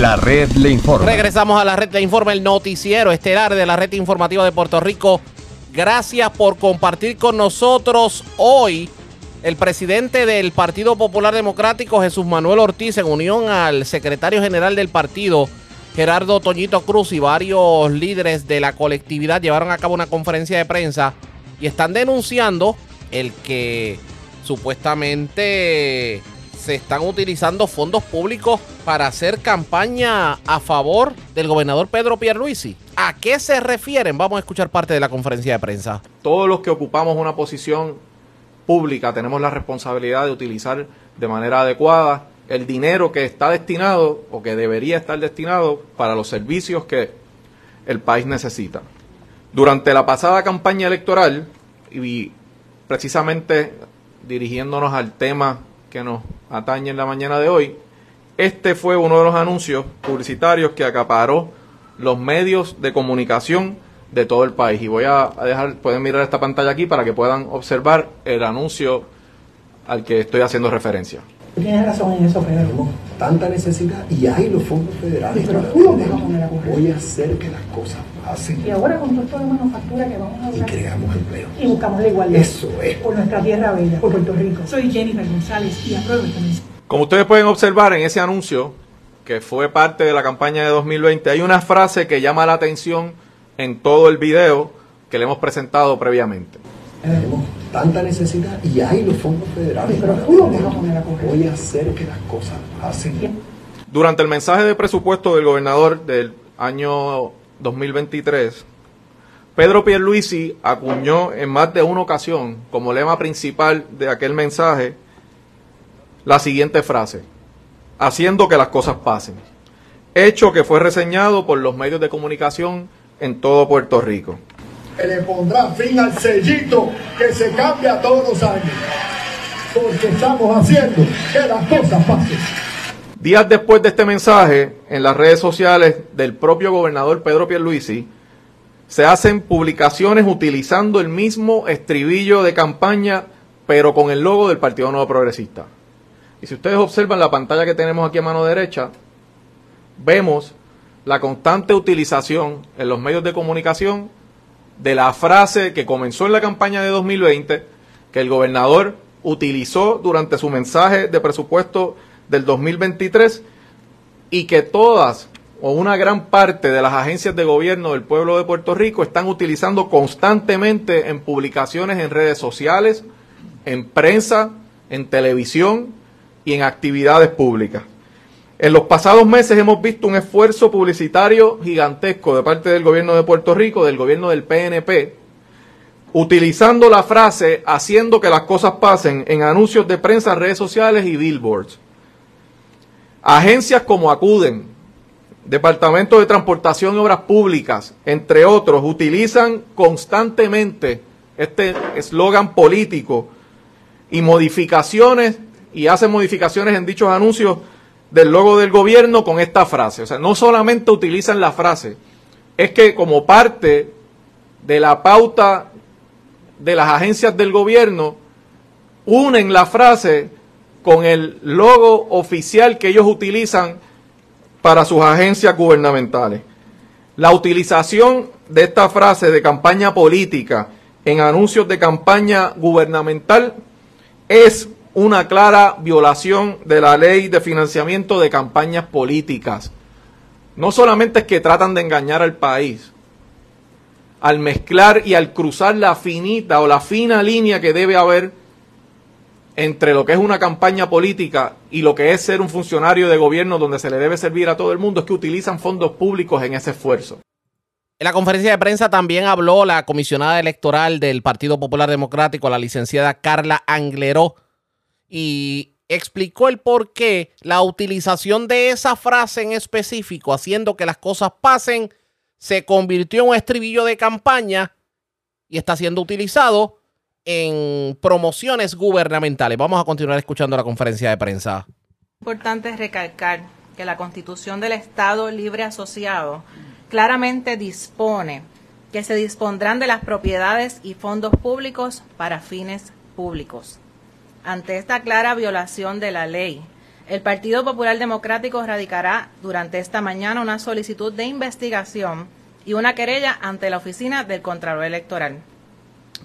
La red le informa. Regresamos a la red le informa, el noticiero estelar de la red informativa de Puerto Rico. Gracias por compartir con nosotros hoy el presidente del Partido Popular Democrático, Jesús Manuel Ortiz, en unión al secretario general del partido, Gerardo Toñito Cruz, y varios líderes de la colectividad llevaron a cabo una conferencia de prensa y están denunciando el que supuestamente se están utilizando fondos públicos para hacer campaña a favor del gobernador Pedro Pierluisi. ¿A qué se refieren? Vamos a escuchar parte de la conferencia de prensa. Todos los que ocupamos una posición pública tenemos la responsabilidad de utilizar de manera adecuada el dinero que está destinado o que debería estar destinado para los servicios que el país necesita. Durante la pasada campaña electoral, y precisamente dirigiéndonos al tema que nos atañe en la mañana de hoy, este fue uno de los anuncios publicitarios que acaparó los medios de comunicación de todo el país. Y voy a dejar, pueden mirar esta pantalla aquí para que puedan observar el anuncio al que estoy haciendo referencia. Tienes razón en eso, Pedro. tanta necesidad y hay los fondos federales. pero tú lo vas a poner a correr. Voy a hacer que las cosas pasen. Y ahora con todo esto de manufactura que vamos a hacer. Y creamos empleo. Y buscamos la igualdad. Eso es. Por nuestra tierra bella, por Puerto Rico. Soy Jennifer González y apruebo esta mensaje. Como ustedes pueden observar en ese anuncio, que fue parte de la campaña de 2020, hay una frase que llama la atención en todo el video que le hemos presentado previamente. Tenemos tanta necesidad y hay los fondos federales. Pero tú lo vas a poner a correr. Voy a hacer que las cosas pasen. Durante el mensaje de presupuesto del gobernador del año 2023, Pedro Pierluisi acuñó en más de una ocasión como lema principal de aquel mensaje la siguiente frase, haciendo que las cosas pasen, hecho que fue reseñado por los medios de comunicación en todo Puerto Rico. Le pondrá fin al sellito que se cambia todos los años, porque estamos haciendo que las cosas pasen. Días después de este mensaje, en las redes sociales del propio gobernador Pedro Pierluisi, se hacen publicaciones utilizando el mismo estribillo de campaña, pero con el logo del Partido Nuevo Progresista. Y si ustedes observan la pantalla que tenemos aquí a mano derecha, vemos la constante utilización en los medios de comunicación de la frase que comenzó en la campaña de 2020, que el gobernador utilizó durante su mensaje de presupuesto del 2023 y que todas o una gran parte de las agencias de gobierno del pueblo de Puerto Rico están utilizando constantemente en publicaciones en redes sociales, en prensa, en televisión y en actividades públicas. En los pasados meses hemos visto un esfuerzo publicitario gigantesco de parte del gobierno de Puerto Rico, del gobierno del PNP, utilizando la frase haciendo que las cosas pasen en anuncios de prensa, redes sociales y billboards. Agencias como Acuden, Departamento de Transportación y Obras Públicas, entre otros, utilizan constantemente este eslogan político y modificaciones y hacen modificaciones en dichos anuncios del logo del gobierno con esta frase. O sea, no solamente utilizan la frase, es que como parte de la pauta de las agencias del gobierno, unen la frase con el logo oficial que ellos utilizan para sus agencias gubernamentales. La utilización de esta frase de campaña política en anuncios de campaña gubernamental es una clara violación de la ley de financiamiento de campañas políticas. No solamente es que tratan de engañar al país, al mezclar y al cruzar la finita o la fina línea que debe haber entre lo que es una campaña política y lo que es ser un funcionario de gobierno donde se le debe servir a todo el mundo, es que utilizan fondos públicos en ese esfuerzo. En la conferencia de prensa también habló la comisionada electoral del Partido Popular Democrático, la licenciada Carla Angleró, y explicó el por qué la utilización de esa frase en específico, haciendo que las cosas pasen, se convirtió en un estribillo de campaña y está siendo utilizado en promociones gubernamentales. Vamos a continuar escuchando la conferencia de prensa. Importante recalcar que la Constitución del Estado Libre Asociado claramente dispone que se dispondrán de las propiedades y fondos públicos para fines públicos. Ante esta clara violación de la ley, el Partido Popular Democrático radicará durante esta mañana una solicitud de investigación y una querella ante la oficina del Contralor Electoral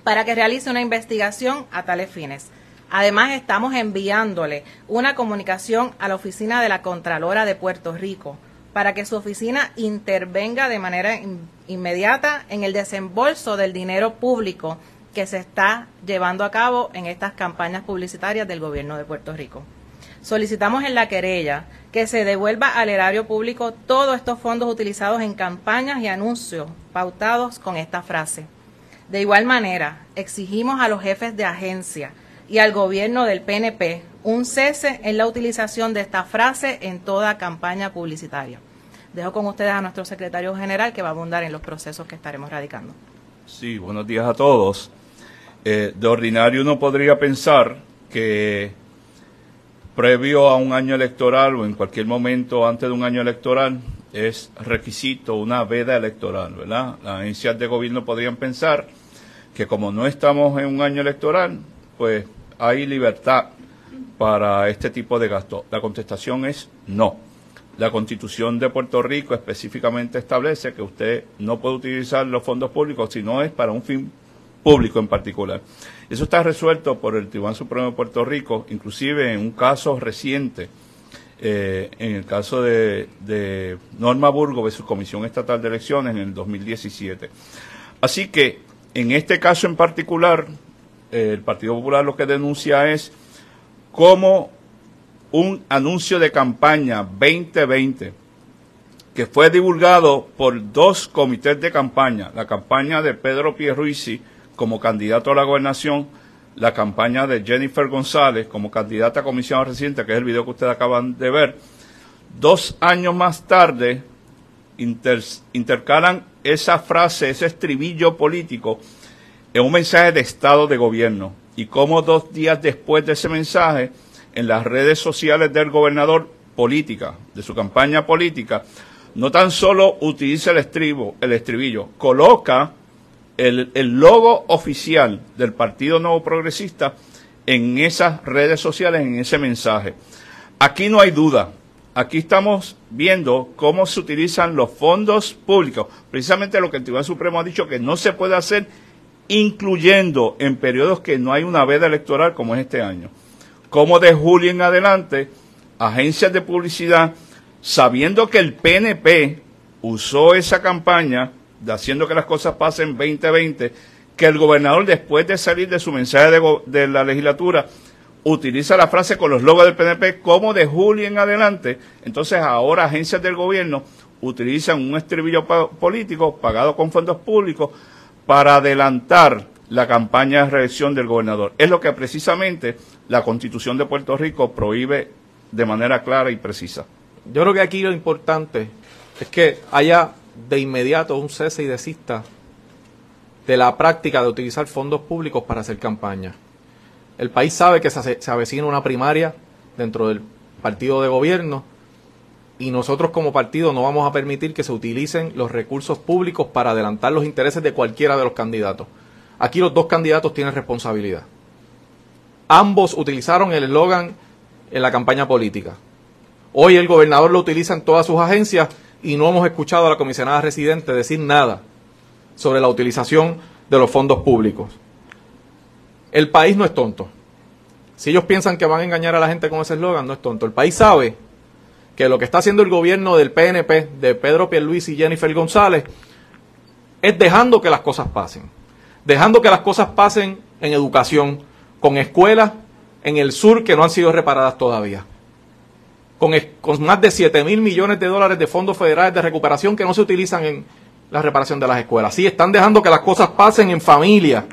para que realice una investigación a tales fines. Además, estamos enviándole una comunicación a la oficina de la Contralora de Puerto Rico para que su oficina intervenga de manera inmediata en el desembolso del dinero público que se está llevando a cabo en estas campañas publicitarias del gobierno de Puerto Rico. Solicitamos en la querella que se devuelva al erario público todos estos fondos utilizados en campañas y anuncios pautados con esta frase. De igual manera, exigimos a los jefes de agencia y al gobierno del PNP un cese en la utilización de esta frase en toda campaña publicitaria. Dejo con ustedes a nuestro secretario general que va a abundar en los procesos que estaremos radicando. Sí, buenos días a todos. Eh, de ordinario uno podría pensar que previo a un año electoral o en cualquier momento antes de un año electoral es requisito una veda electoral, ¿verdad? Las agencias de gobierno podrían pensar que como no estamos en un año electoral, pues hay libertad para este tipo de gasto. La contestación es no. La constitución de Puerto Rico específicamente establece que usted no puede utilizar los fondos públicos si no es para un fin público en particular. Eso está resuelto por el Tribunal Supremo de Puerto Rico, inclusive en un caso reciente eh, en el caso de, Norma Burgo su Comisión Estatal de Elecciones en el 2017. Así que, en este caso en particular, eh, el Partido Popular lo que denuncia es como un anuncio de campaña 2020 que fue divulgado por dos comités de campaña, la campaña de Pedro Pierruisi como candidato a la gobernación, la campaña de Jennifer González como candidata a comisión reciente, que es el video que ustedes acaban de ver, dos años más tarde intercalan esa frase, ese estribillo político en un mensaje de estado de gobierno. Y como dos días después de ese mensaje, en las redes sociales del gobernador política, de su campaña política, no tan solo utiliza el estribo, el estribillo, coloca el, logo oficial del Partido Nuevo Progresista en esas redes sociales, en ese mensaje. Aquí no hay duda. Aquí estamos viendo cómo se utilizan los fondos públicos. Precisamente lo que el Tribunal Supremo ha dicho que no se puede hacer, incluyendo en periodos que no hay una veda electoral como es este año. Como de julio en adelante, agencias de publicidad, sabiendo que el PNP usó esa campaña haciendo que las cosas pasen 2020, que el gobernador después de salir de su mensaje de, de la legislatura utiliza la frase con los logos del PNP como de julio en adelante, entonces ahora agencias del gobierno utilizan un estribillo político pagado con fondos públicos para adelantar la campaña de reelección del gobernador. Es lo que precisamente la constitución de Puerto Rico prohíbe de manera clara y precisa. Yo creo que aquí lo importante es que haya de inmediato un cese y desista de la práctica de utilizar fondos públicos para hacer campaña. El país sabe que se, se avecina una primaria dentro del partido de gobierno y nosotros como partido no vamos a permitir que se utilicen los recursos públicos para adelantar los intereses de cualquiera de los candidatos. Aquí los dos candidatos tienen responsabilidad. Ambos utilizaron el eslogan en la campaña política. Hoy el gobernador lo utiliza en todas sus agencias y no hemos escuchado a la comisionada residente decir nada sobre la utilización de los fondos públicos. El país no es tonto. Si ellos piensan que van a engañar a la gente con ese eslogan, no es tonto. El país sabe que lo que está haciendo el gobierno del PNP, de Pedro Pierluisi y Jennifer González, es dejando que las cosas pasen. Dejando que las cosas pasen en educación, con escuelas en el sur que no han sido reparadas todavía. Con, más de 7 mil millones de dólares de fondos federales de recuperación que no se utilizan en la reparación de las escuelas. Sí, están dejando que las cosas pasen en familia,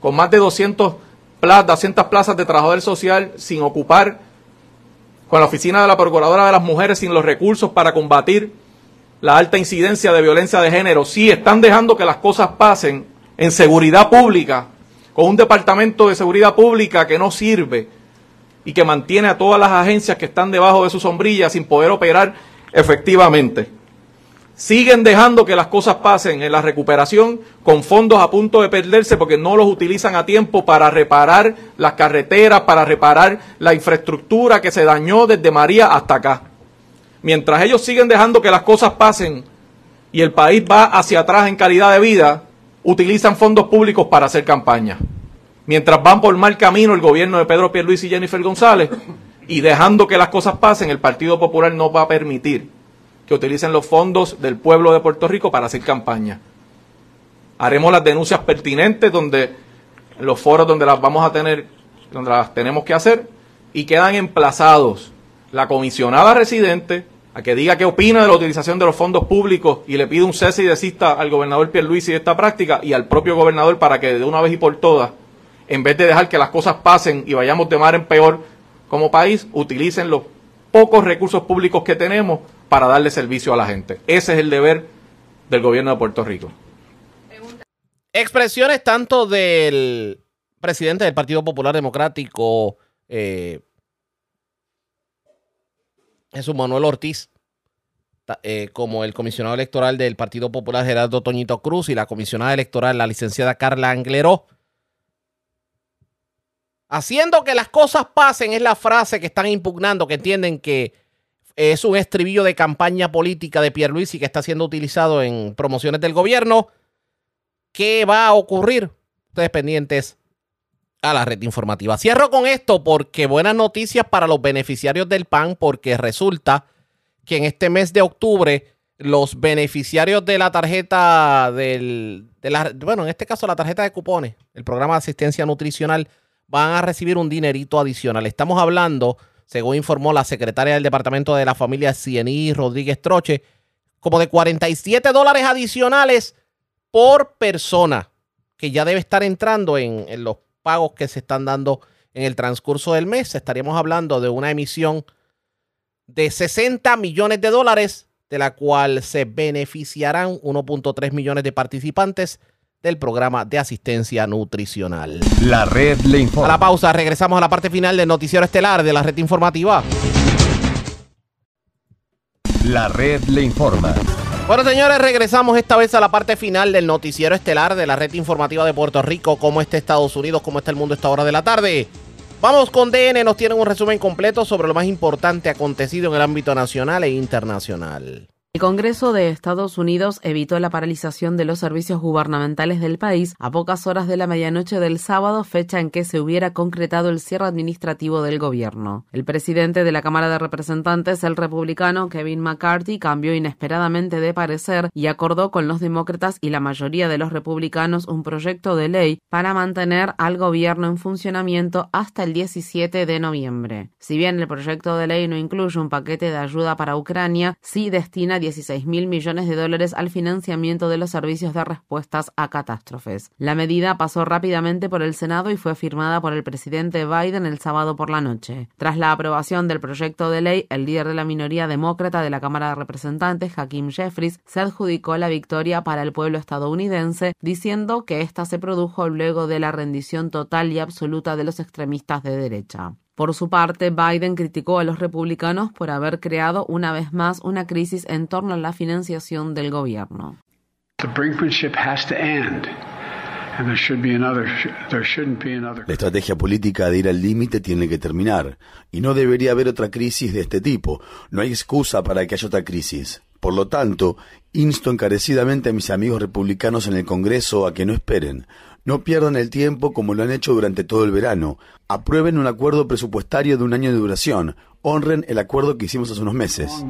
con más de 200, 200 plazas de trabajador social sin ocupar, con la oficina de la Procuradora de las Mujeres sin los recursos para combatir la alta incidencia de violencia de género. Sí, están dejando que las cosas pasen en seguridad pública, con un departamento de seguridad pública que no sirve y que mantiene a todas las agencias que están debajo de su sombrilla sin poder operar efectivamente. Siguen dejando que las cosas pasen en la recuperación con fondos a punto de perderse porque no los utilizan a tiempo para reparar las carreteras, para reparar la infraestructura que se dañó desde María hasta acá. Mientras ellos siguen dejando que las cosas pasen y el país va hacia atrás en calidad de vida, utilizan fondos públicos para hacer campaña. Mientras van por mal camino el gobierno de Pedro Pierluisi y Jennifer González y dejando que las cosas pasen, el Partido Popular no va a permitir que utilicen los fondos del pueblo de Puerto Rico para hacer campaña. Haremos las denuncias pertinentes donde los foros donde las vamos a tener, donde las tenemos que hacer y quedan emplazados la comisionada residente a que diga qué opina de la utilización de los fondos públicos y le pide un cese y desista al gobernador Pierluisi de esta práctica y al propio gobernador para que de una vez y por todas, en vez de dejar que las cosas pasen y vayamos de mar en peor como país, utilicen los pocos recursos públicos que tenemos para darle servicio a la gente. Ese es el deber del gobierno de Puerto Rico. Expresiones tanto del presidente del Partido Popular Democrático, eh, Jesús Manuel Ortiz, eh, como el comisionado electoral del Partido Popular Gerardo Toñito Cruz y la comisionada electoral, la licenciada Carla Angleró. Haciendo que las cosas pasen es la frase que están impugnando, que entienden que es un estribillo de campaña política de Pierluisi que está siendo utilizado en promociones del gobierno. ¿Qué va a ocurrir? Ustedes pendientes a la red informativa. Cierro con esto porque buenas noticias para los beneficiarios del PAN porque resulta que en este mes de octubre los beneficiarios de la tarjeta del, de la, bueno, en este caso la tarjeta de cupones, el programa de asistencia nutricional, van a recibir un dinerito adicional. Estamos hablando, según informó la secretaria del Departamento de la Familia Ciení Rodríguez Troche, como de 47 dólares adicionales por persona, que ya debe estar entrando en, en los pagos que se están dando en el transcurso del mes. Estaríamos hablando de una emisión de 60 millones de dólares, de la cual se beneficiarán 1.3 millones de participantes del programa de asistencia nutricional. La red le informa. A la pausa, regresamos a la parte final del noticiero estelar de la red informativa. La red le informa. Bueno, señores, regresamos esta vez a la parte final del noticiero estelar de la red informativa de Puerto Rico. ¿Cómo está Estados Unidos? ¿Cómo está el mundo a esta hora de la tarde? Vamos con DN, nos tienen un resumen completo sobre lo más importante acontecido en el ámbito nacional e internacional. El Congreso de Estados Unidos evitó la paralización de los servicios gubernamentales del país a pocas horas de la medianoche del sábado, fecha en que se hubiera concretado el cierre administrativo del gobierno. El presidente de la Cámara de Representantes, el republicano Kevin McCarthy, cambió inesperadamente de parecer y acordó con los demócratas y la mayoría de los republicanos un proyecto de ley para mantener al gobierno en funcionamiento hasta el 17 de noviembre. Si bien el proyecto de ley no incluye un paquete de ayuda para Ucrania, sí destina 16 mil millones de dólares al financiamiento de los servicios de respuestas a catástrofes. La medida pasó rápidamente por el Senado y fue firmada por el presidente Biden el sábado por la noche. Tras la aprobación del proyecto de ley, el líder de la minoría demócrata de la Cámara de Representantes, Hakim Jeffries, se adjudicó la victoria para el pueblo estadounidense, diciendo que esta se produjo luego de la rendición total y absoluta de los extremistas de derecha. Por su parte, Biden criticó a los republicanos por haber creado una vez más una crisis en torno a la financiación del gobierno. La estrategia política de ir al límite tiene que terminar y no debería haber otra crisis de este tipo. No hay excusa para que haya otra crisis. Por lo tanto, insto encarecidamente a mis amigos republicanos en el Congreso a que no esperen. No pierdan el tiempo como lo han hecho durante todo el verano. Aprueben un acuerdo presupuestario de un año de duración. Honren el acuerdo que hicimos hace unos meses.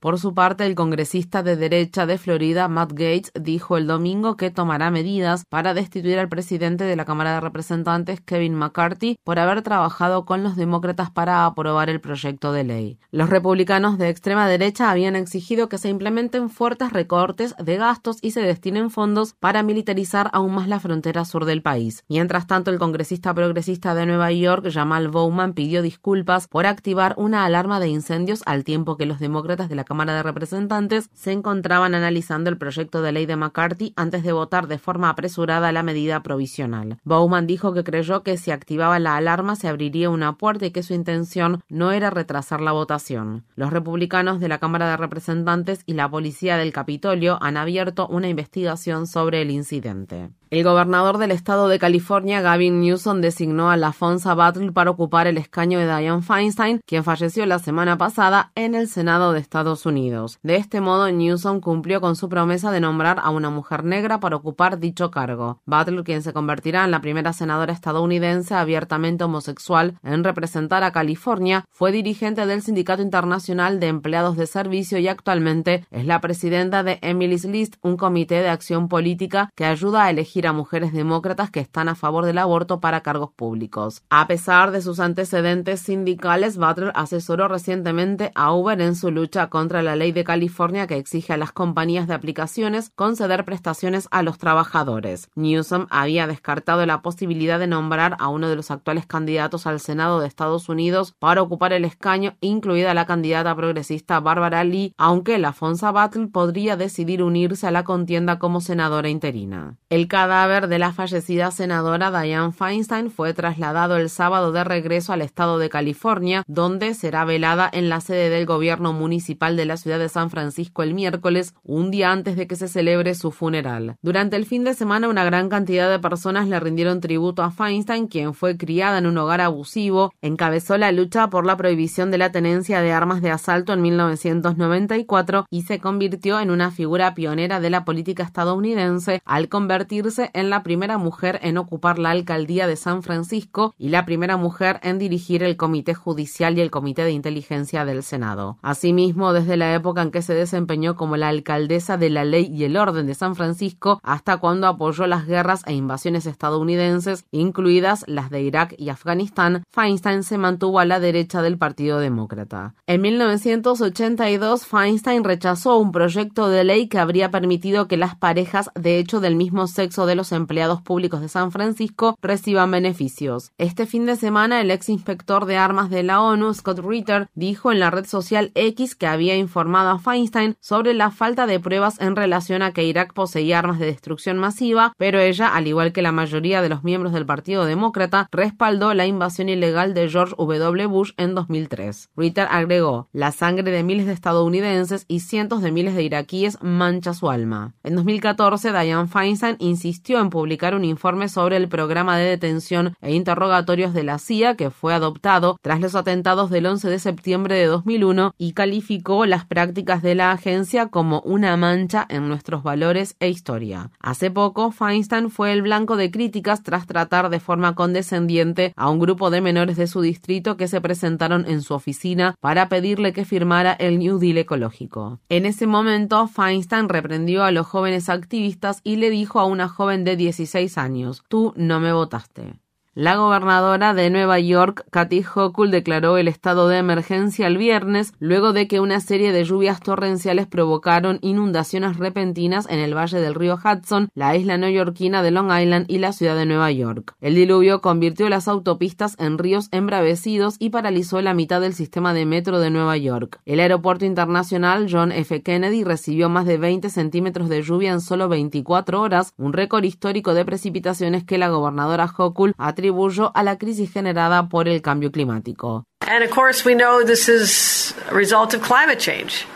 Por su parte, el congresista de derecha de Florida, Matt Gates, dijo el domingo que tomará medidas para destituir al presidente de la Cámara de Representantes, Kevin McCarthy, por haber trabajado con los demócratas para aprobar el proyecto de ley. Los republicanos de extrema derecha habían exigido que se implementen fuertes recortes de gastos y se destinen fondos para militarizar aún más la frontera sur del país. Mientras tanto, el congresista progresista de Nueva York, Jamal Bowman, pidió disculpas por activar una alarma de incendios al tiempo que los demócratas de la Cámara de Representantes se encontraban analizando el proyecto de ley de McCarthy antes de votar de forma apresurada la medida provisional. Bowman dijo que creyó que si activaba la alarma se abriría una puerta y que su intención no era retrasar la votación. Los republicanos de la Cámara de Representantes y la policía del Capitolio han abierto una investigación sobre el incidente. El gobernador del estado de California, Gavin Newsom, designó a Lafonza Battle para ocupar el escaño de Dianne Feinstein, quien falleció la semana pasada en el Senado de Estados Unidos. De este modo, Newsom cumplió con su promesa de nombrar a una mujer negra para ocupar dicho cargo. Battle, quien se convertirá en la primera senadora estadounidense abiertamente homosexual en representar a California, fue dirigente del Sindicato Internacional de Empleados de Servicio y actualmente es la presidenta de Emily's List, un comité de acción política que ayuda a elegir a mujeres demócratas que están a favor del aborto para cargos públicos. A pesar de sus antecedentes sindicales, Butler asesoró recientemente a Uber en su lucha contra la ley de California que exige a las compañías de aplicaciones conceder prestaciones a los trabajadores. Newsom había descartado la posibilidad de nombrar a uno de los actuales candidatos al Senado de Estados Unidos para ocupar el escaño, incluida la candidata progresista Barbara Lee, aunque la Fonsa Battle podría decidir unirse a la contienda como senadora interina. El cadáver de la fallecida senadora Dianne Feinstein fue trasladado el sábado de regreso al estado de California, donde será velada en la sede del gobierno municipal de la ciudad de San Francisco el miércoles, un día antes de que se celebre su funeral. Durante el fin de semana, una gran cantidad de personas le rindieron tributo a Feinstein, quien fue criada en un hogar abusivo, encabezó la lucha por la prohibición de la tenencia de armas de asalto en 1994 y se convirtió en una figura pionera de la política estadounidense al convertirse en la primera mujer en ocupar la alcaldía de San Francisco y la primera mujer en dirigir el Comité Judicial y el Comité de Inteligencia del Senado. Asimismo, desde la época en que se desempeñó como la alcaldesa de la ley y el orden de San Francisco hasta cuando apoyó las guerras e invasiones estadounidenses, incluidas las de Irak y Afganistán, Feinstein se mantuvo a la derecha del Partido Demócrata. En 1982, Feinstein rechazó un proyecto de ley que habría permitido que las parejas de hecho del mismo sexo de los empleados públicos de San Francisco reciban beneficios. Este fin de semana, el ex inspector de armas de la ONU, Scott Ritter, dijo en la red social X que había informado a Feinstein sobre la falta de pruebas en relación a que Irak poseía armas de destrucción masiva, pero ella, al igual que la mayoría de los miembros del Partido Demócrata, respaldó la invasión ilegal de George W. Bush en 2003. Ritter agregó, la sangre de miles de estadounidenses y cientos de miles de iraquíes mancha su alma. En 2014, Dianne Feinstein insistió en publicar un informe sobre el programa de detención e interrogatorios de la CIA que fue adoptado tras los atentados del 11 de septiembre de 2001 y calificó las prácticas de la agencia como una mancha en nuestros valores e historia. Hace poco, Feinstein fue el blanco de críticas tras tratar de forma condescendiente a un grupo de menores de su distrito que se presentaron en su oficina para pedirle que firmara el New Deal ecológico. En ese momento, Feinstein reprendió a los jóvenes activistas y le dijo a una joven de 16 años, tú no me votaste. La gobernadora de Nueva York, Kathy Hochul, declaró el estado de emergencia el viernes luego de que una serie de lluvias torrenciales provocaron inundaciones repentinas en el valle del río Hudson, la isla neoyorquina de Long Island y la ciudad de Nueva York. El diluvio convirtió las autopistas en ríos embravecidos y paralizó la mitad del sistema de metro de Nueva York. El aeropuerto internacional John F. Kennedy recibió más de 20 centímetros de lluvia en solo 24 horas, un récord histórico de precipitaciones que la gobernadora Hochul atribuyó a la crisis generada por el cambio climático. And of course, we know this is a result of climate change.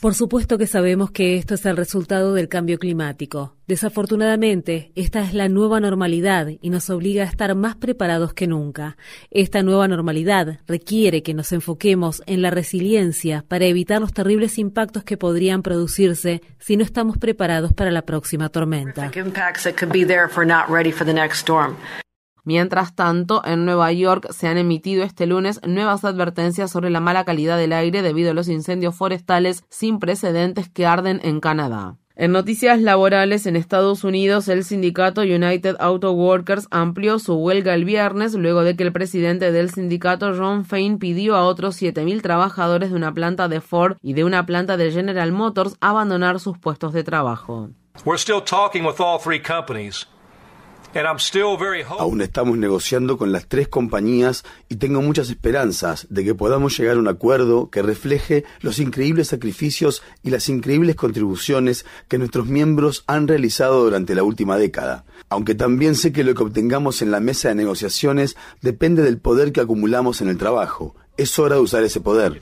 Por supuesto que sabemos que esto es el resultado del cambio climático. Desafortunadamente, esta es la nueva normalidad y nos obliga a estar más preparados que nunca. Esta nueva normalidad requiere que nos enfoquemos en la resiliencia para evitar los terribles impactos que podrían producirse si no estamos preparados para la próxima tormenta. Mientras tanto, en Nueva York se han emitido este lunes nuevas advertencias sobre la mala calidad del aire debido a los incendios forestales sin precedentes que arden en Canadá. En noticias laborales en Estados Unidos, el sindicato United Auto Workers amplió su huelga el viernes luego de que el presidente del sindicato Ron Fain pidió a otros 7.000 trabajadores de una planta de Ford y de una planta de General Motors abandonar sus puestos de trabajo. We're still talking with all three companies. Aún estamos negociando con las tres compañías y tengo muchas esperanzas de que podamos llegar a un acuerdo que refleje los increíbles sacrificios y las increíbles contribuciones que nuestros miembros han realizado durante la última década. Aunque también sé que lo que obtengamos en la mesa de negociaciones depende del poder que acumulamos en el trabajo. Es hora de usar ese poder.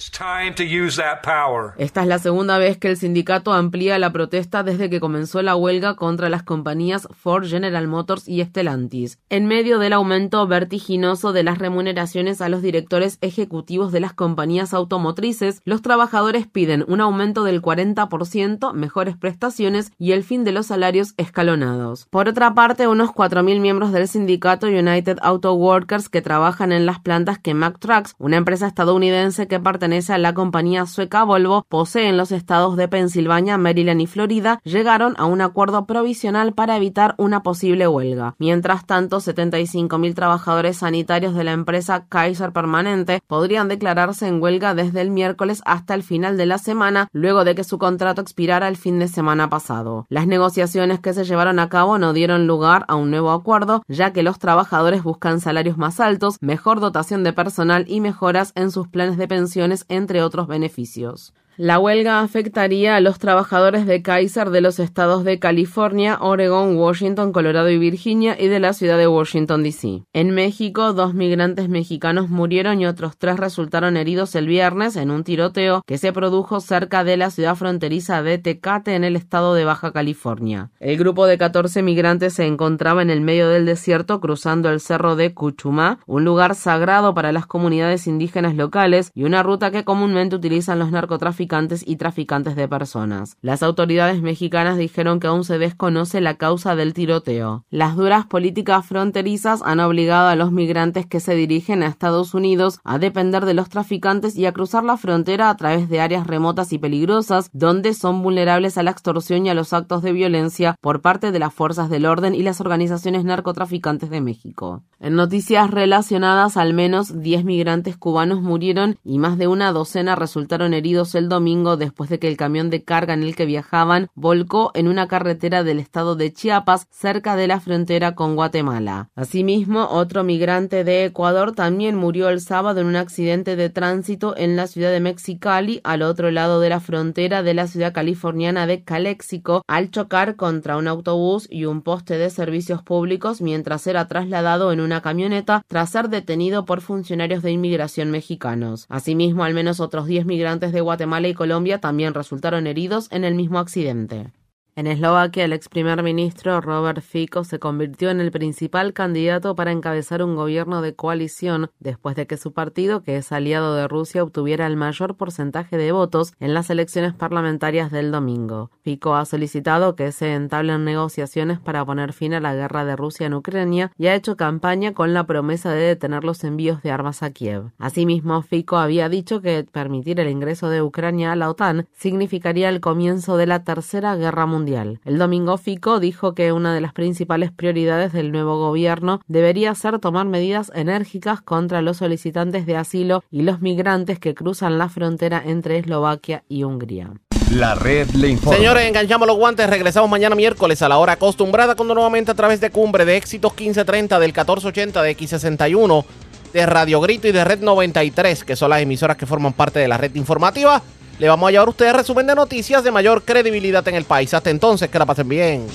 Esta es la segunda vez que el sindicato amplía la protesta desde que comenzó la huelga contra las compañías Ford, General Motors y Stellantis, en medio del aumento vertiginoso de las remuneraciones a los directores ejecutivos de las compañías automotrices. Los trabajadores piden un aumento del 40%, mejores prestaciones y el fin de los salarios escalonados. Por otra parte, unos 4.000 miembros del sindicato United Auto Workers que trabajan en las plantas que Mack Trucks, una empresa estadounidense que pertenece a la compañía sueca Volvo posee en los estados de Pensilvania, Maryland y Florida, llegaron a un acuerdo provisional para evitar una posible huelga. Mientras tanto, 75.000 trabajadores sanitarios de la empresa Kaiser Permanente podrían declararse en huelga desde el miércoles hasta el final de la semana, luego de que su contrato expirara el fin de semana pasado. Las negociaciones que se llevaron a cabo no dieron lugar a un nuevo acuerdo, ya que los trabajadores buscan salarios más altos, mejor dotación de personal y mejoras en sus planes de pensiones, entre otros beneficios. La huelga afectaría a los trabajadores de Kaiser de los estados de California, Oregon, Washington, Colorado y Virginia y de la ciudad de Washington, D.C. En México, dos migrantes mexicanos murieron y otros tres resultaron heridos el viernes en un tiroteo que se produjo cerca de la ciudad fronteriza de Tecate en el estado de Baja California. El grupo de 14 migrantes se encontraba en el medio del desierto cruzando el cerro de Cuchumá, un lugar sagrado para las comunidades indígenas locales y una ruta que comúnmente utilizan los narcotraficantes y traficantes de personas. Las autoridades mexicanas dijeron que aún se desconoce la causa del tiroteo. Las duras políticas fronterizas han obligado a los migrantes que se dirigen a Estados Unidos a depender de los traficantes y a cruzar la frontera a través de áreas remotas y peligrosas, donde son vulnerables a la extorsión y a los actos de violencia por parte de las fuerzas del orden y las organizaciones narcotraficantes de México. En noticias relacionadas, al menos 10 migrantes cubanos murieron y más de una docena resultaron heridos el domingo después de que el camión de carga en el que viajaban volcó en una carretera del estado de Chiapas cerca de la frontera con Guatemala. Asimismo, otro migrante de Ecuador también murió el sábado en un accidente de tránsito en la ciudad de Mexicali, al otro lado de la frontera de la ciudad californiana de Calexico, al chocar contra un autobús y un poste de servicios públicos mientras era trasladado en una camioneta tras ser detenido por funcionarios de inmigración mexicanos. Asimismo, al menos otros 10 migrantes de Guatemala y Colombia también resultaron heridos en el mismo accidente. En Eslovaquia, el ex primer ministro Robert Fico se convirtió en el principal candidato para encabezar un gobierno de coalición después de que su partido, que es aliado de Rusia, obtuviera el mayor porcentaje de votos en las elecciones parlamentarias del domingo. Fico ha solicitado que se entablen negociaciones para poner fin a la guerra de Rusia en Ucrania y ha hecho campaña con la promesa de detener los envíos de armas a Kiev. Asimismo, Fico había dicho que permitir el ingreso de Ucrania a la OTAN significaría el comienzo de la Tercera Guerra Mundial. El domingo Fico dijo que una de las principales prioridades del nuevo gobierno debería ser tomar medidas enérgicas contra los solicitantes de asilo y los migrantes que cruzan la frontera entre Eslovaquia y Hungría. La red le informa. Señores, enganchamos los guantes. Regresamos mañana miércoles a la hora acostumbrada cuando nuevamente a través de Cumbre de Éxitos 1530 del 1480 de X61 de Radio Grito y de Red 93, que son las emisoras que forman parte de la red informativa le vamos a llevar a ustedes resumen de noticias de mayor credibilidad en el país. Hasta entonces, que la pasen bien.